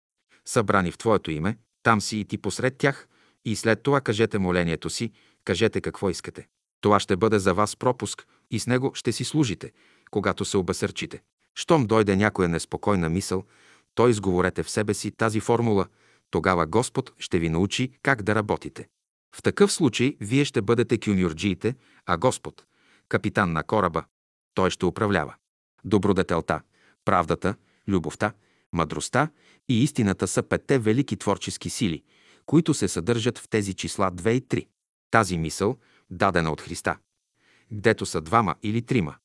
[SPEAKER 1] събрани в Твоето име, там си и ти посред тях, и след това кажете молението си, кажете какво искате. Това ще бъде за вас пропуск и с него ще си служите, когато се обесърчите. Щом дойде някоя неспокойна мисъл, то изговорете в себе си тази формула, тогава Господ ще ви научи как да работите. В такъв случай вие ще бъдете кюмюрджиите, а Господ – капитан на кораба. Той ще управлява. Добродетелта, правдата, любовта, мъдростта и истината са петте велики творчески сили, които се съдържат в тези числа 2 и 3. Тази мисъл, дадена от Христа, гдето са двама или трима,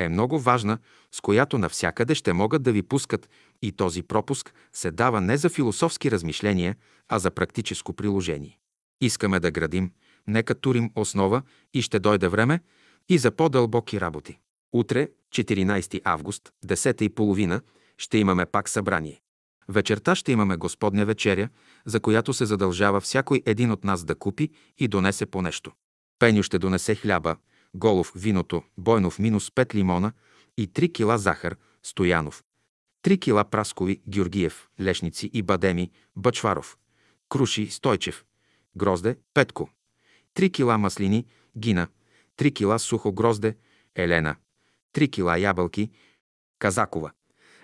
[SPEAKER 1] е много важна, с която навсякъде ще могат да ви пускат и този пропуск се дава не за философски размишления, а за практическо приложение. Искаме да градим, нека турим основа и ще дойде време и за по-дълбоки работи. Утре, 14 август, 10 и половина, ще имаме пак събрание. Вечерта ще имаме Господня вечеря, за която се задължава всякой един от нас да купи и донесе по нещо. Пеню ще донесе хляба, Голов виното, Бойнов минус 5 лимона и 3 кила захар, Стоянов. 3 кила праскови, Георгиев, Лешници и Бадеми, Бачваров. Круши, Стойчев. Грозде, Петко. 3 кила маслини, Гина. 3 кила сухо грозде, Елена. 3 кила ябълки, Казакова.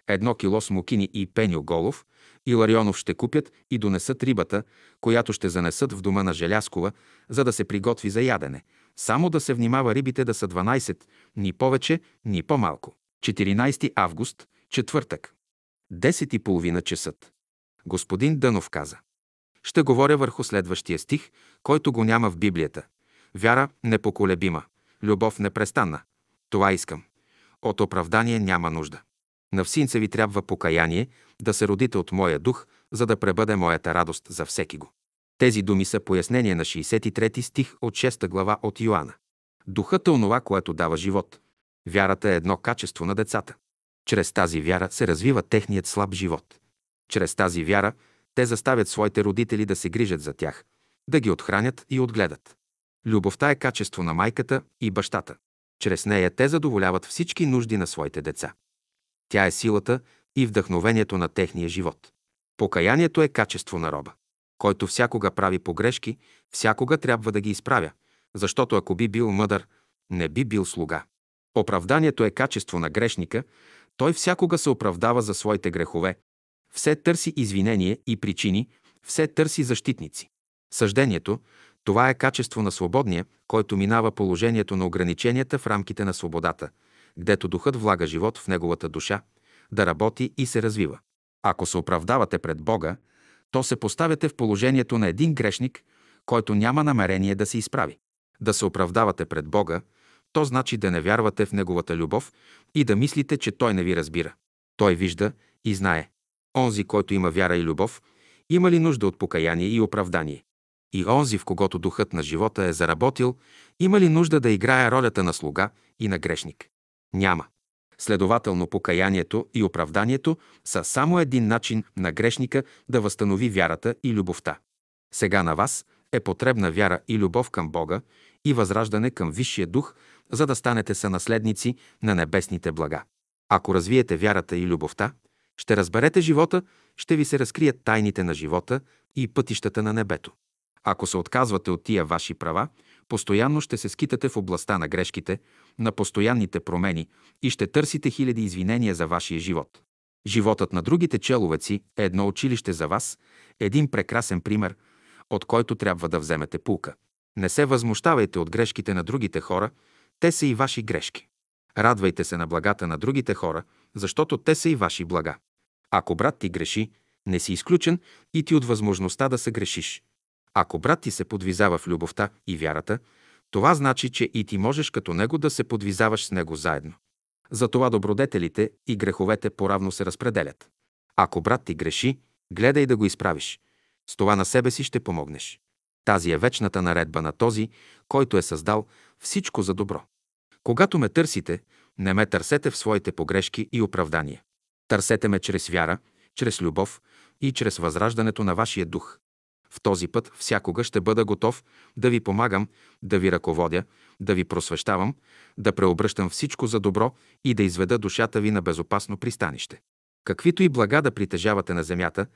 [SPEAKER 1] Едно кило смокини и Пеню Голов, и Ларионов ще купят и донесат рибата, която ще занесат в дома на Желяскова, за да се приготви за ядене. Само да се внимава рибите да са 12, ни повече, ни по-малко. 14 август, четвъртък. 10 и половина часът. Господин Дънов каза. Ще говоря върху следващия стих, който го няма в Библията. Вяра непоколебима, любов непрестанна. Това искам. От оправдание няма нужда. На всинца трябва покаяние, да се родите от моя дух, за да пребъде моята радост за всеки го. Тези думи са пояснение на 63 стих от 6 глава от Йоанна. Духът е онова, което дава живот. Вярата е едно качество на децата. Чрез тази вяра се развива техният слаб живот. Чрез тази вяра те заставят своите родители да се грижат за тях, да ги отхранят и отгледат. Любовта е качество на майката и бащата. Чрез нея те задоволяват всички нужди на своите деца. Тя е силата и вдъхновението на техния живот. Покаянието е качество на роба. Който всякога прави погрешки, всякога трябва да ги изправя, защото ако би бил мъдър, не би бил слуга. Оправданието е качество на грешника, той всякога се оправдава за своите грехове, все търси извинение и причини, все търси защитници. Съждението – това е качество на свободния, който минава положението на ограниченията в рамките на свободата, гдето духът влага живот в неговата душа, да работи и се развива. Ако се оправдавате пред Бога, то се поставяте в положението на един грешник, който няма намерение да се изправи. Да се оправдавате пред Бога, то значи да не вярвате в Неговата любов и да мислите, че Той не ви разбира. Той вижда и знае. Онзи, който има вяра и любов, има ли нужда от покаяние и оправдание? И онзи, в когото духът на живота е заработил, има ли нужда да играе ролята на слуга и на грешник? Няма. Следователно, покаянието и оправданието са само един начин на грешника да възстанови вярата и любовта. Сега на вас е потребна вяра и любов към Бога и възраждане към Висшия дух, за да станете сънаследници на небесните блага. Ако развиете вярата и любовта, ще разберете живота, ще ви се разкрият тайните на живота и пътищата на небето. Ако се отказвате от тия ваши права, постоянно ще се скитате в областта на грешките, на постоянните промени и ще търсите хиляди извинения за вашия живот. Животът на другите человеци е едно училище за вас, един прекрасен пример, от който трябва да вземете пулка. Не се възмущавайте от грешките на другите хора, те са и ваши грешки. Радвайте се на благата на другите хора, защото те са и ваши блага. Ако брат ти греши, не си изключен и ти от възможността да се грешиш. Ако брат ти се подвизава в любовта и вярата, това значи, че и ти можеш като него да се подвизаваш с него заедно. Затова добродетелите и греховете поравно се разпределят. Ако брат ти греши, гледай да го изправиш. С това на себе си ще помогнеш. Тази е вечната наредба на този, който е създал всичко за добро. Когато ме търсите, не ме търсете в своите погрешки и оправдания. Търсете ме чрез вяра, чрез любов и чрез възраждането на вашия дух. В този път всякога ще бъда готов да ви помагам, да ви ръководя, да ви просвещавам, да преобръщам всичко за добро и да изведа душата ви на безопасно пристанище. Каквито и блага да притежавате на земята,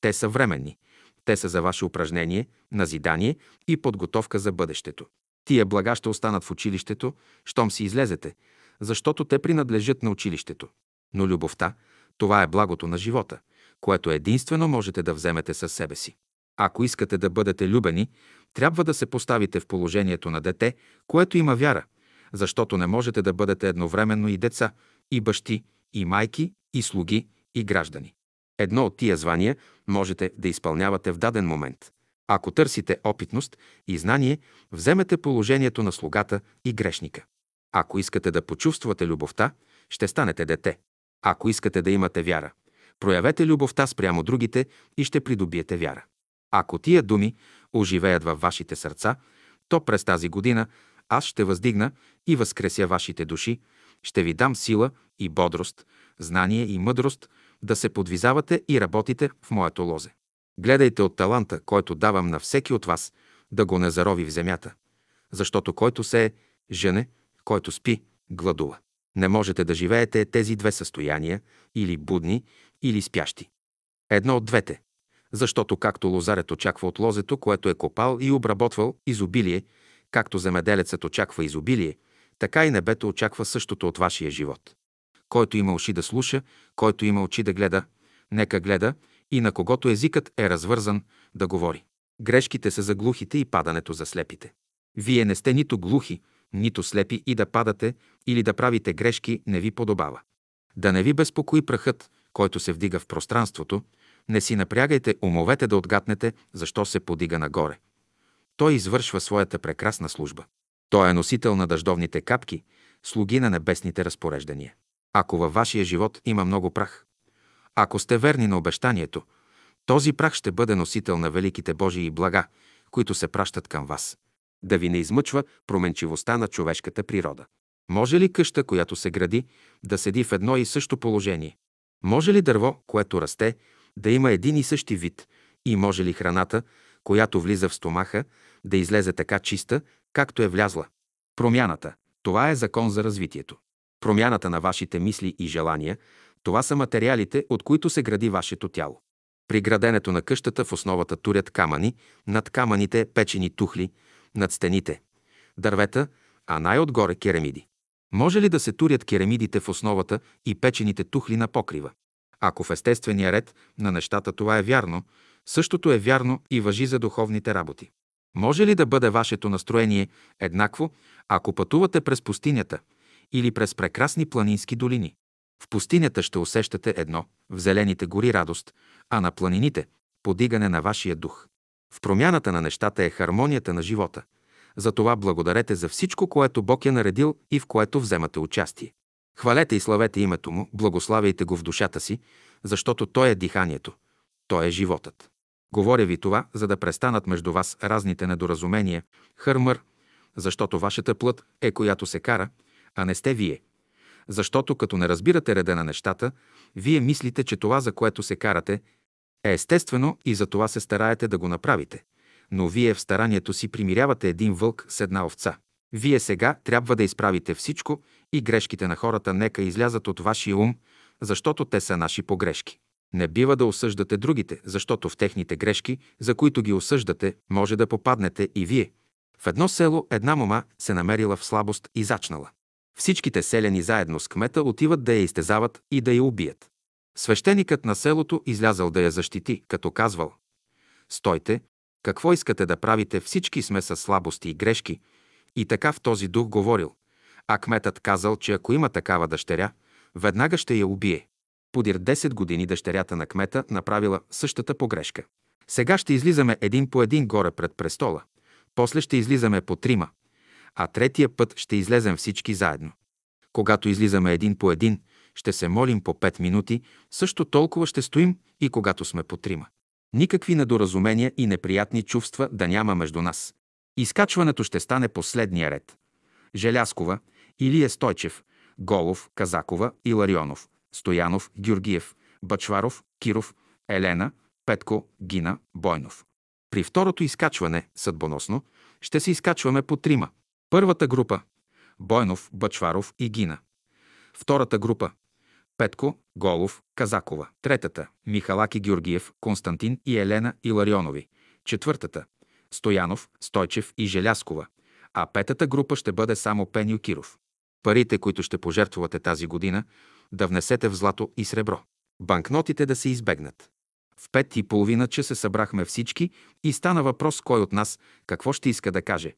[SPEAKER 1] те са временни. Те са за ваше упражнение, назидание и подготовка за бъдещето. Тия блага ще останат в училището, щом си излезете, защото те принадлежат на училището. Но любовта, това е благото на живота, което единствено можете да вземете със себе си. Ако искате да бъдете любени, трябва да се поставите в положението на дете, което има вяра, защото не можете да бъдете едновременно и деца, и бащи, и майки, и слуги, и граждани. Едно от тия звания можете да изпълнявате в даден момент. Ако търсите опитност и знание, вземете положението на слугата и грешника. Ако искате да почувствате любовта, ще станете дете. Ако искате да имате вяра, проявете любовта спрямо другите и ще придобиете вяра. Ако тия думи оживеят във вашите сърца, то през тази година аз ще въздигна и възкреся вашите души, ще ви дам сила и бодрост, знание и мъдрост да се подвизавате и работите в моето лозе. Гледайте от таланта, който давам на всеки от вас, да го не зарови в земята, защото който се е жене, който спи, гладува. Не можете да живеете тези две състояния, или будни, или спящи. Едно от двете. Защото както лозарят очаква от лозето, което е копал и обработвал изобилие, както земеделецът очаква изобилие, така и небето очаква същото от вашия живот. Който има уши да слуша, който има очи да гледа, нека гледа и на когото езикът е развързан да говори. Грешките са за глухите и падането за слепите. Вие не сте нито глухи, нито слепи и да падате или да правите грешки не ви подобава. Да не ви безпокои прахът, който се вдига в пространството, не си напрягайте умовете да отгатнете, защо се подига нагоре. Той извършва своята прекрасна служба. Той е носител на дъждовните капки, слуги на небесните разпореждания. Ако във вашия живот има много прах, ако сте верни на обещанието, този прах ще бъде носител на великите Божии блага, които се пращат към вас. Да ви не измъчва променчивостта на човешката природа. Може ли къща, която се гради, да седи в едно и също положение? Може ли дърво, което расте, да има един и същи вид? И може ли храната, която влиза в стомаха, да излезе така чиста, както е влязла? Промяната – това е закон за развитието. Промяната на вашите мисли и желания – това са материалите, от които се гради вашето тяло. При граденето на къщата в основата турят камъни, над камъните печени тухли, над стените – дървета, а най-отгоре керамиди. Може ли да се турят керамидите в основата и печените тухли на покрива? Ако в естествения ред на нещата това е вярно, същото е вярно и въжи за духовните работи. Може ли да бъде вашето настроение еднакво, ако пътувате през пустинята или през прекрасни планински долини? В пустинята ще усещате едно, в зелените гори радост, а на планините – подигане на вашия дух. В промяната на нещата е хармонията на живота. Затова благодарете за всичко, което Бог е наредил и в което вземате участие. Хвалете и славете името Му, благославяйте Го в душата си, защото Той е диханието, Той е животът. Говоря ви това, за да престанат между вас разните недоразумения, хърмър, защото вашата плът е която се кара, а не сте вие. Защото като не разбирате реда на нещата, вие мислите, че това, за което се карате, е естествено и за това се стараете да го направите. Но вие в старанието си примирявате един вълк с една овца. Вие сега трябва да изправите всичко и грешките на хората нека излязат от вашия ум, защото те са наши погрешки. Не бива да осъждате другите, защото в техните грешки, за които ги осъждате, може да попаднете и вие. В едно село една мома се намерила в слабост и зачнала. Всичките селяни заедно с кмета отиват да я изтезават и да я убият. Свещеникът на селото излязал да я защити, като казвал «Стойте, какво искате да правите, всички сме с слабости и грешки». И така в този дух говорил. А кметът казал, че ако има такава дъщеря, веднага ще я убие. Подир 10 години дъщерята на кмета направила същата погрешка. Сега ще излизаме един по един горе пред престола. После ще излизаме по трима. А третия път ще излезем всички заедно. Когато излизаме един по един, ще се молим по 5 минути, също толкова ще стоим и когато сме по трима. Никакви недоразумения и неприятни чувства да няма между нас. Изкачването ще стане последния ред. Желяскова, Илия Стойчев, Голов, Казакова, Иларионов, Стоянов, Георгиев, Бачваров, Киров, Елена, Петко, Гина, Бойнов. При второто изкачване, съдбоносно, ще се изкачваме по трима. Първата група – Бойнов, Бачваров и Гина. Втората група – Петко, Голов, Казакова. Третата – Михалаки Георгиев, Константин и Елена Иларионови. Четвъртата – Стоянов, Стойчев и Желяскова. А петата група ще бъде само Пеню Киров. Парите, които ще пожертвувате тази година, да внесете в злато и сребро. Банкнотите да се избегнат. В пет и половина часа събрахме всички и стана въпрос кой от нас какво ще иска да каже.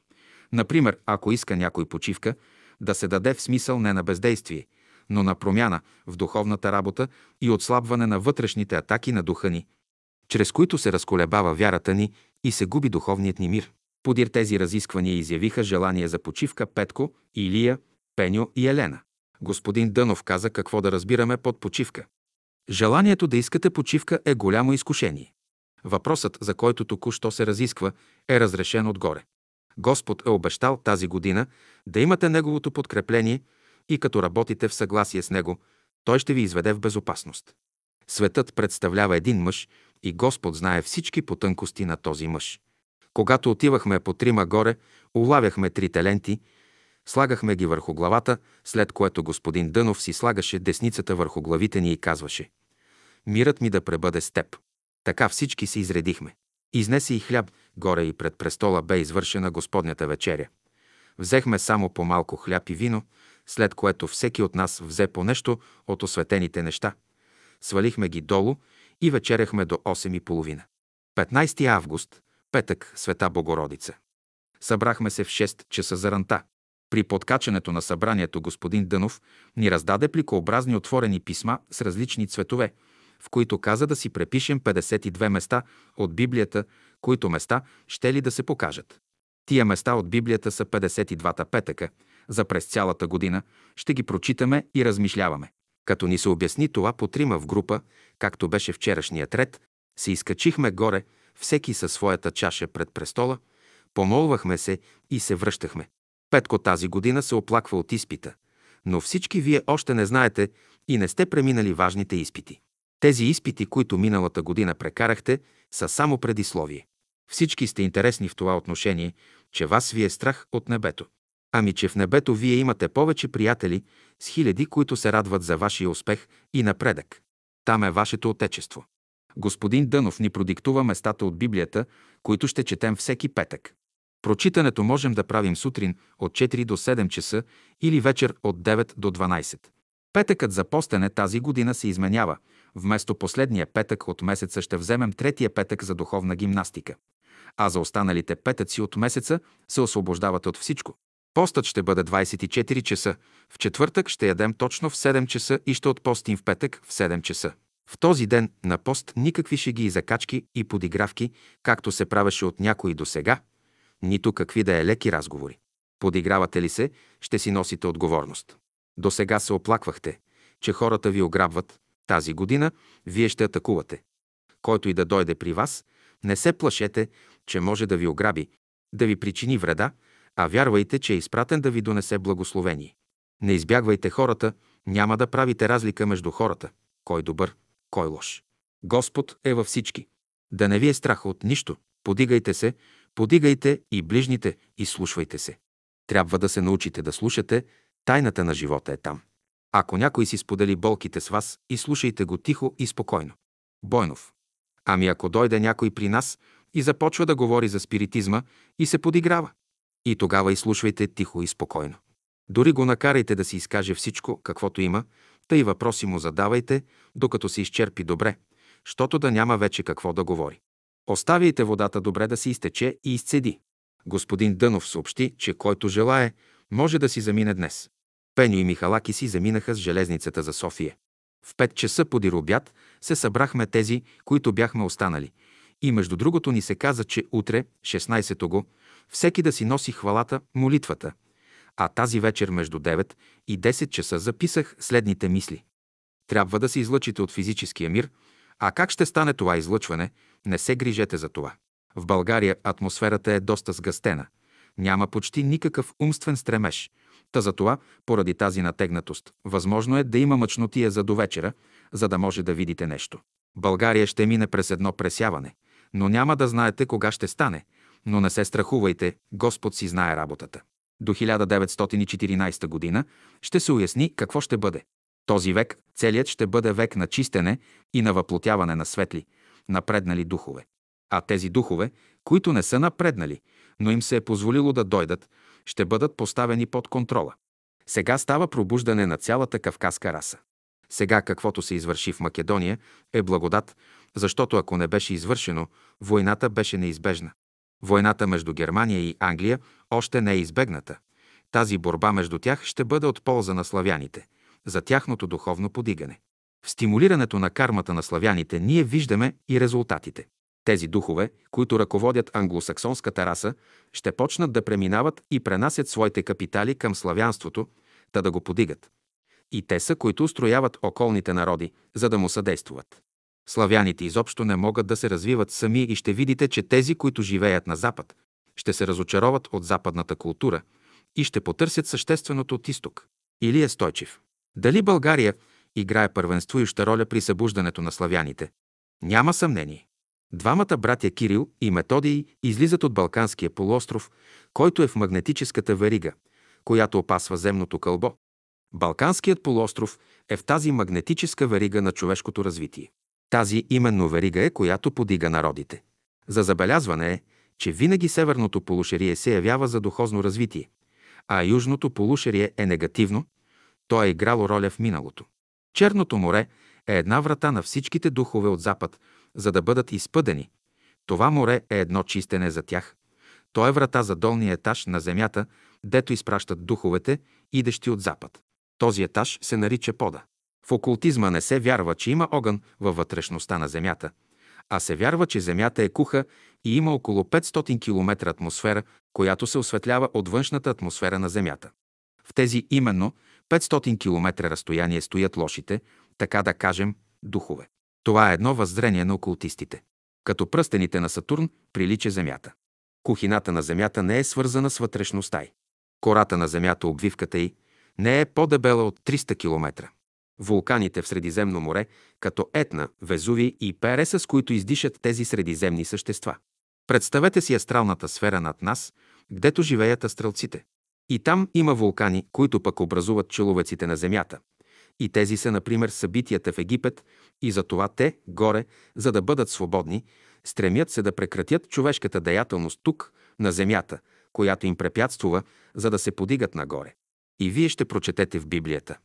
[SPEAKER 1] Например, ако иска някой почивка, да се даде в смисъл не на бездействие, но на промяна в духовната работа и отслабване на вътрешните атаки на духа ни, чрез които се разколебава вярата ни и се губи духовният ни мир. Подир тези разисквания изявиха желание за почивка Петко, Илия, Пеньо и Елена. Господин Дънов каза какво да разбираме под почивка. Желанието да искате почивка е голямо изкушение. Въпросът, за който току-що се разисква, е разрешен отгоре. Господ е обещал тази година да имате Неговото подкрепление и като работите в съгласие с Него, Той ще ви изведе в безопасност. Светът представлява един мъж и Господ знае всички потънкости на този мъж. Когато отивахме по трима горе, улавяхме три таленти – Слагахме ги върху главата, след което господин Дънов си слагаше десницата върху главите ни и казваше «Мирът ми да пребъде с теб». Така всички се изредихме. Изнесе и хляб, горе и пред престола бе извършена Господнята вечеря. Взехме само по малко хляб и вино, след което всеки от нас взе по нещо от осветените неща. Свалихме ги долу и вечеряхме до 8.30. 15 август, петък, Света Богородица. Събрахме се в 6 часа за ранта. При подкачането на събранието господин Дънов ни раздаде пликообразни отворени писма с различни цветове, в които каза да си препишем 52 места от Библията, които места ще ли да се покажат. Тия места от Библията са 52-та петъка, за през цялата година ще ги прочитаме и размишляваме. Като ни се обясни това по трима в група, както беше вчерашният ред, се изкачихме горе, всеки със своята чаша пред престола, помолвахме се и се връщахме. Петко тази година се оплаква от изпита, но всички вие още не знаете и не сте преминали важните изпити. Тези изпити, които миналата година прекарахте, са само предисловие. Всички сте интересни в това отношение, че вас ви е страх от небето. Ами, че в небето вие имате повече приятели с хиляди, които се радват за вашия успех и напредък. Там е вашето отечество. Господин Дънов ни продиктува местата от Библията, които ще четем всеки петък. Прочитането можем да правим сутрин от 4 до 7 часа или вечер от 9 до 12. Петъкът за постене тази година се изменява. Вместо последния петък от месеца ще вземем третия петък за духовна гимнастика. А за останалите петъци от месеца се освобождавате от всичко. Постът ще бъде 24 часа. В четвъртък ще ядем точно в 7 часа и ще отпостим в петък в 7 часа. В този ден на пост никакви шеги и закачки и подигравки, както се правеше от някои до сега, нито какви да е леки разговори. Подигравате ли се, ще си носите отговорност. До сега се оплаквахте, че хората ви ограбват. Тази година вие ще атакувате. Който и да дойде при вас, не се плашете, че може да ви ограби, да ви причини вреда, а вярвайте, че е изпратен да ви донесе благословение. Не избягвайте хората, няма да правите разлика между хората. Кой добър, кой лош. Господ е във всички. Да не ви е страх от нищо. Подигайте се, подигайте и ближните, и слушвайте се. Трябва да се научите да слушате, тайната на живота е там. Ако някой си сподели болките с вас, и слушайте го тихо и спокойно. Бойнов. Ами ако дойде някой при нас и започва да говори за спиритизма и се подиграва, и тогава изслушвайте тихо и спокойно. Дори го накарайте да си изкаже всичко, каквото има, тъй въпроси му задавайте, докато се изчерпи добре, щото да няма вече какво да говори. Оставяйте водата добре да се изтече и изцеди. Господин Дънов съобщи, че който желае, може да си замине днес. Пеню и Михалаки си заминаха с железницата за София. В пет часа подир обяд се събрахме тези, които бяхме останали. И между другото ни се каза, че утре, 16-го, всеки да си носи хвалата, молитвата. А тази вечер между 9 и 10 часа записах следните мисли. Трябва да се излъчите от физическия мир, а как ще стане това излъчване, не се грижете за това. В България атмосферата е доста сгъстена. Няма почти никакъв умствен стремеж. Та за това, поради тази натегнатост, възможно е да има мъчнотия за довечера, за да може да видите нещо. България ще мине през едно пресяване, но няма да знаете кога ще стане. Но не се страхувайте, Господ си знае работата. До 1914 година ще се уясни какво ще бъде. Този век, целият ще бъде век на чистене и на въплотяване на светли, напреднали духове. А тези духове, които не са напреднали, но им се е позволило да дойдат, ще бъдат поставени под контрола. Сега става пробуждане на цялата кавказска раса. Сега каквото се извърши в Македония е благодат, защото ако не беше извършено, войната беше неизбежна. Войната между Германия и Англия още не е избегната. Тази борба между тях ще бъде от полза на славяните, за тяхното духовно подигане. В стимулирането на кармата на славяните ние виждаме и резултатите. Тези духове, които ръководят англосаксонската раса, ще почнат да преминават и пренасят своите капитали към славянството, та да го подигат. И те са, които устрояват околните народи, за да му съдействуват. Славяните изобщо не могат да се развиват сами и ще видите, че тези, които живеят на Запад, ще се разочароват от западната култура и ще потърсят същественото от изток. Или е Стойчев. Дали България играе първенствующа роля при събуждането на славяните? Няма съмнение. Двамата братя Кирил и Методий излизат от Балканския полуостров, който е в магнетическата верига, която опасва земното кълбо. Балканският полуостров е в тази магнетическа верига на човешкото развитие. Тази именно верига е, която подига народите. За забелязване е, че винаги северното полушарие се явява за духовно развитие, а южното полушарие е негативно, то е играло роля в миналото. Черното море е една врата на всичките духове от запад, за да бъдат изпъдени. Това море е едно чистене за тях. То е врата за долния етаж на земята, дето изпращат духовете, идещи от запад. Този етаж се нарича пода. В окултизма не се вярва, че има огън във вътрешността на Земята, а се вярва, че Земята е куха и има около 500 км атмосфера, която се осветлява от външната атмосфера на Земята. В тези именно 500 км разстояние стоят лошите, така да кажем, духове. Това е едно въззрение на окултистите. Като пръстените на Сатурн прилича Земята. Кухината на Земята не е свързана с вътрешността й. Кората на Земята, обвивката й, не е по-дебела от 300 км. Вулканите в Средиземно море, като Етна, Везуви и Переса, с които издишат тези средиземни същества. Представете си астралната сфера над нас, гдето живеят астралците. И там има вулкани, които пък образуват человеците на Земята. И тези са, например, събитията в Египет и за това те, горе, за да бъдат свободни, стремят се да прекратят човешката деятелност тук, на земята, която им препятствува, за да се подигат нагоре. И вие ще прочетете в Библията.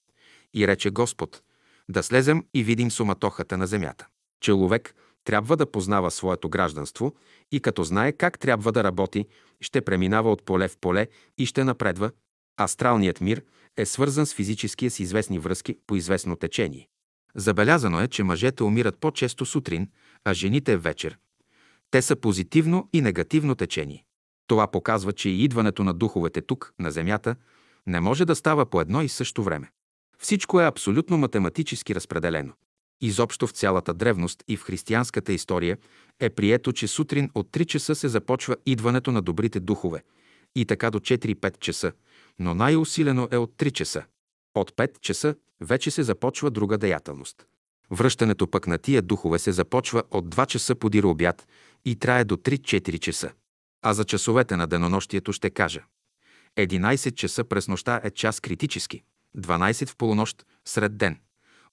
[SPEAKER 1] И рече Господ, да слезем и видим суматохата на земята. Човек трябва да познава своето гражданство и като знае как трябва да работи, ще преминава от поле в поле и ще напредва. Астралният мир е свързан с физическия с известни връзки по известно течение. Забелязано е, че мъжете умират по-често сутрин, а жените вечер. Те са позитивно и негативно течение. Това показва, че и идването на духовете тук, на Земята, не може да става по едно и също време. Всичко е абсолютно математически разпределено. Изобщо в цялата древност и в християнската история е прието, че сутрин от 3 часа се започва идването на добрите духове и така до 4-5 часа, но най-усилено е от 3 часа. От 5 часа вече се започва друга деятелност. Връщането пък на тия духове се започва от 2 часа подир обяд и трае до 3-4 часа. А за часовете на денонощието ще кажа. 11 часа през нощта е час критически, 12 в полунощ сред ден.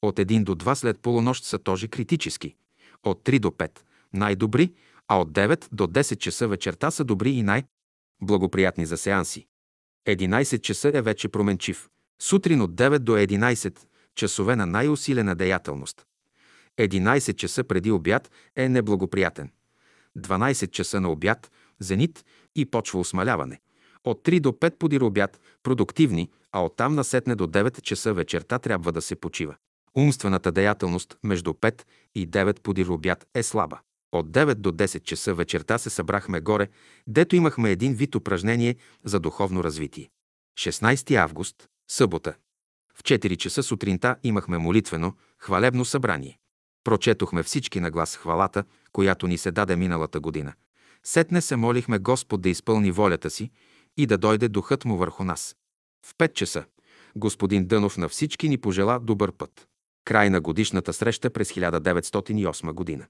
[SPEAKER 1] От 1 до 2 след полунощ са тоже критически. От 3 до 5 най-добри, а от 9 до 10 часа вечерта са добри и най-благоприятни за сеанси. 11 часа е вече променчив. Сутрин от 9 до 11 часове на най-усилена деятелност. 11 часа преди обяд е неблагоприятен. 12 часа на обяд – зенит и почва осмаляване. От 3 до 5 подир обяд – продуктивни, а оттам насетне до 9 часа вечерта трябва да се почива. Умствената деятелност между 5 и 9 подир обяд е слаба. От 9 до 10 часа вечерта се събрахме горе, дето имахме един вид упражнение за духовно развитие. 16 август, събота. В 4 часа сутринта имахме молитвено, хвалебно събрание. Прочетохме всички на глас хвалата, която ни се даде миналата година. Сетне се молихме Господ да изпълни волята си и да дойде духът му върху нас. В 5 часа господин Дънов на всички ни пожела добър път. Край на годишната среща през 1908 година.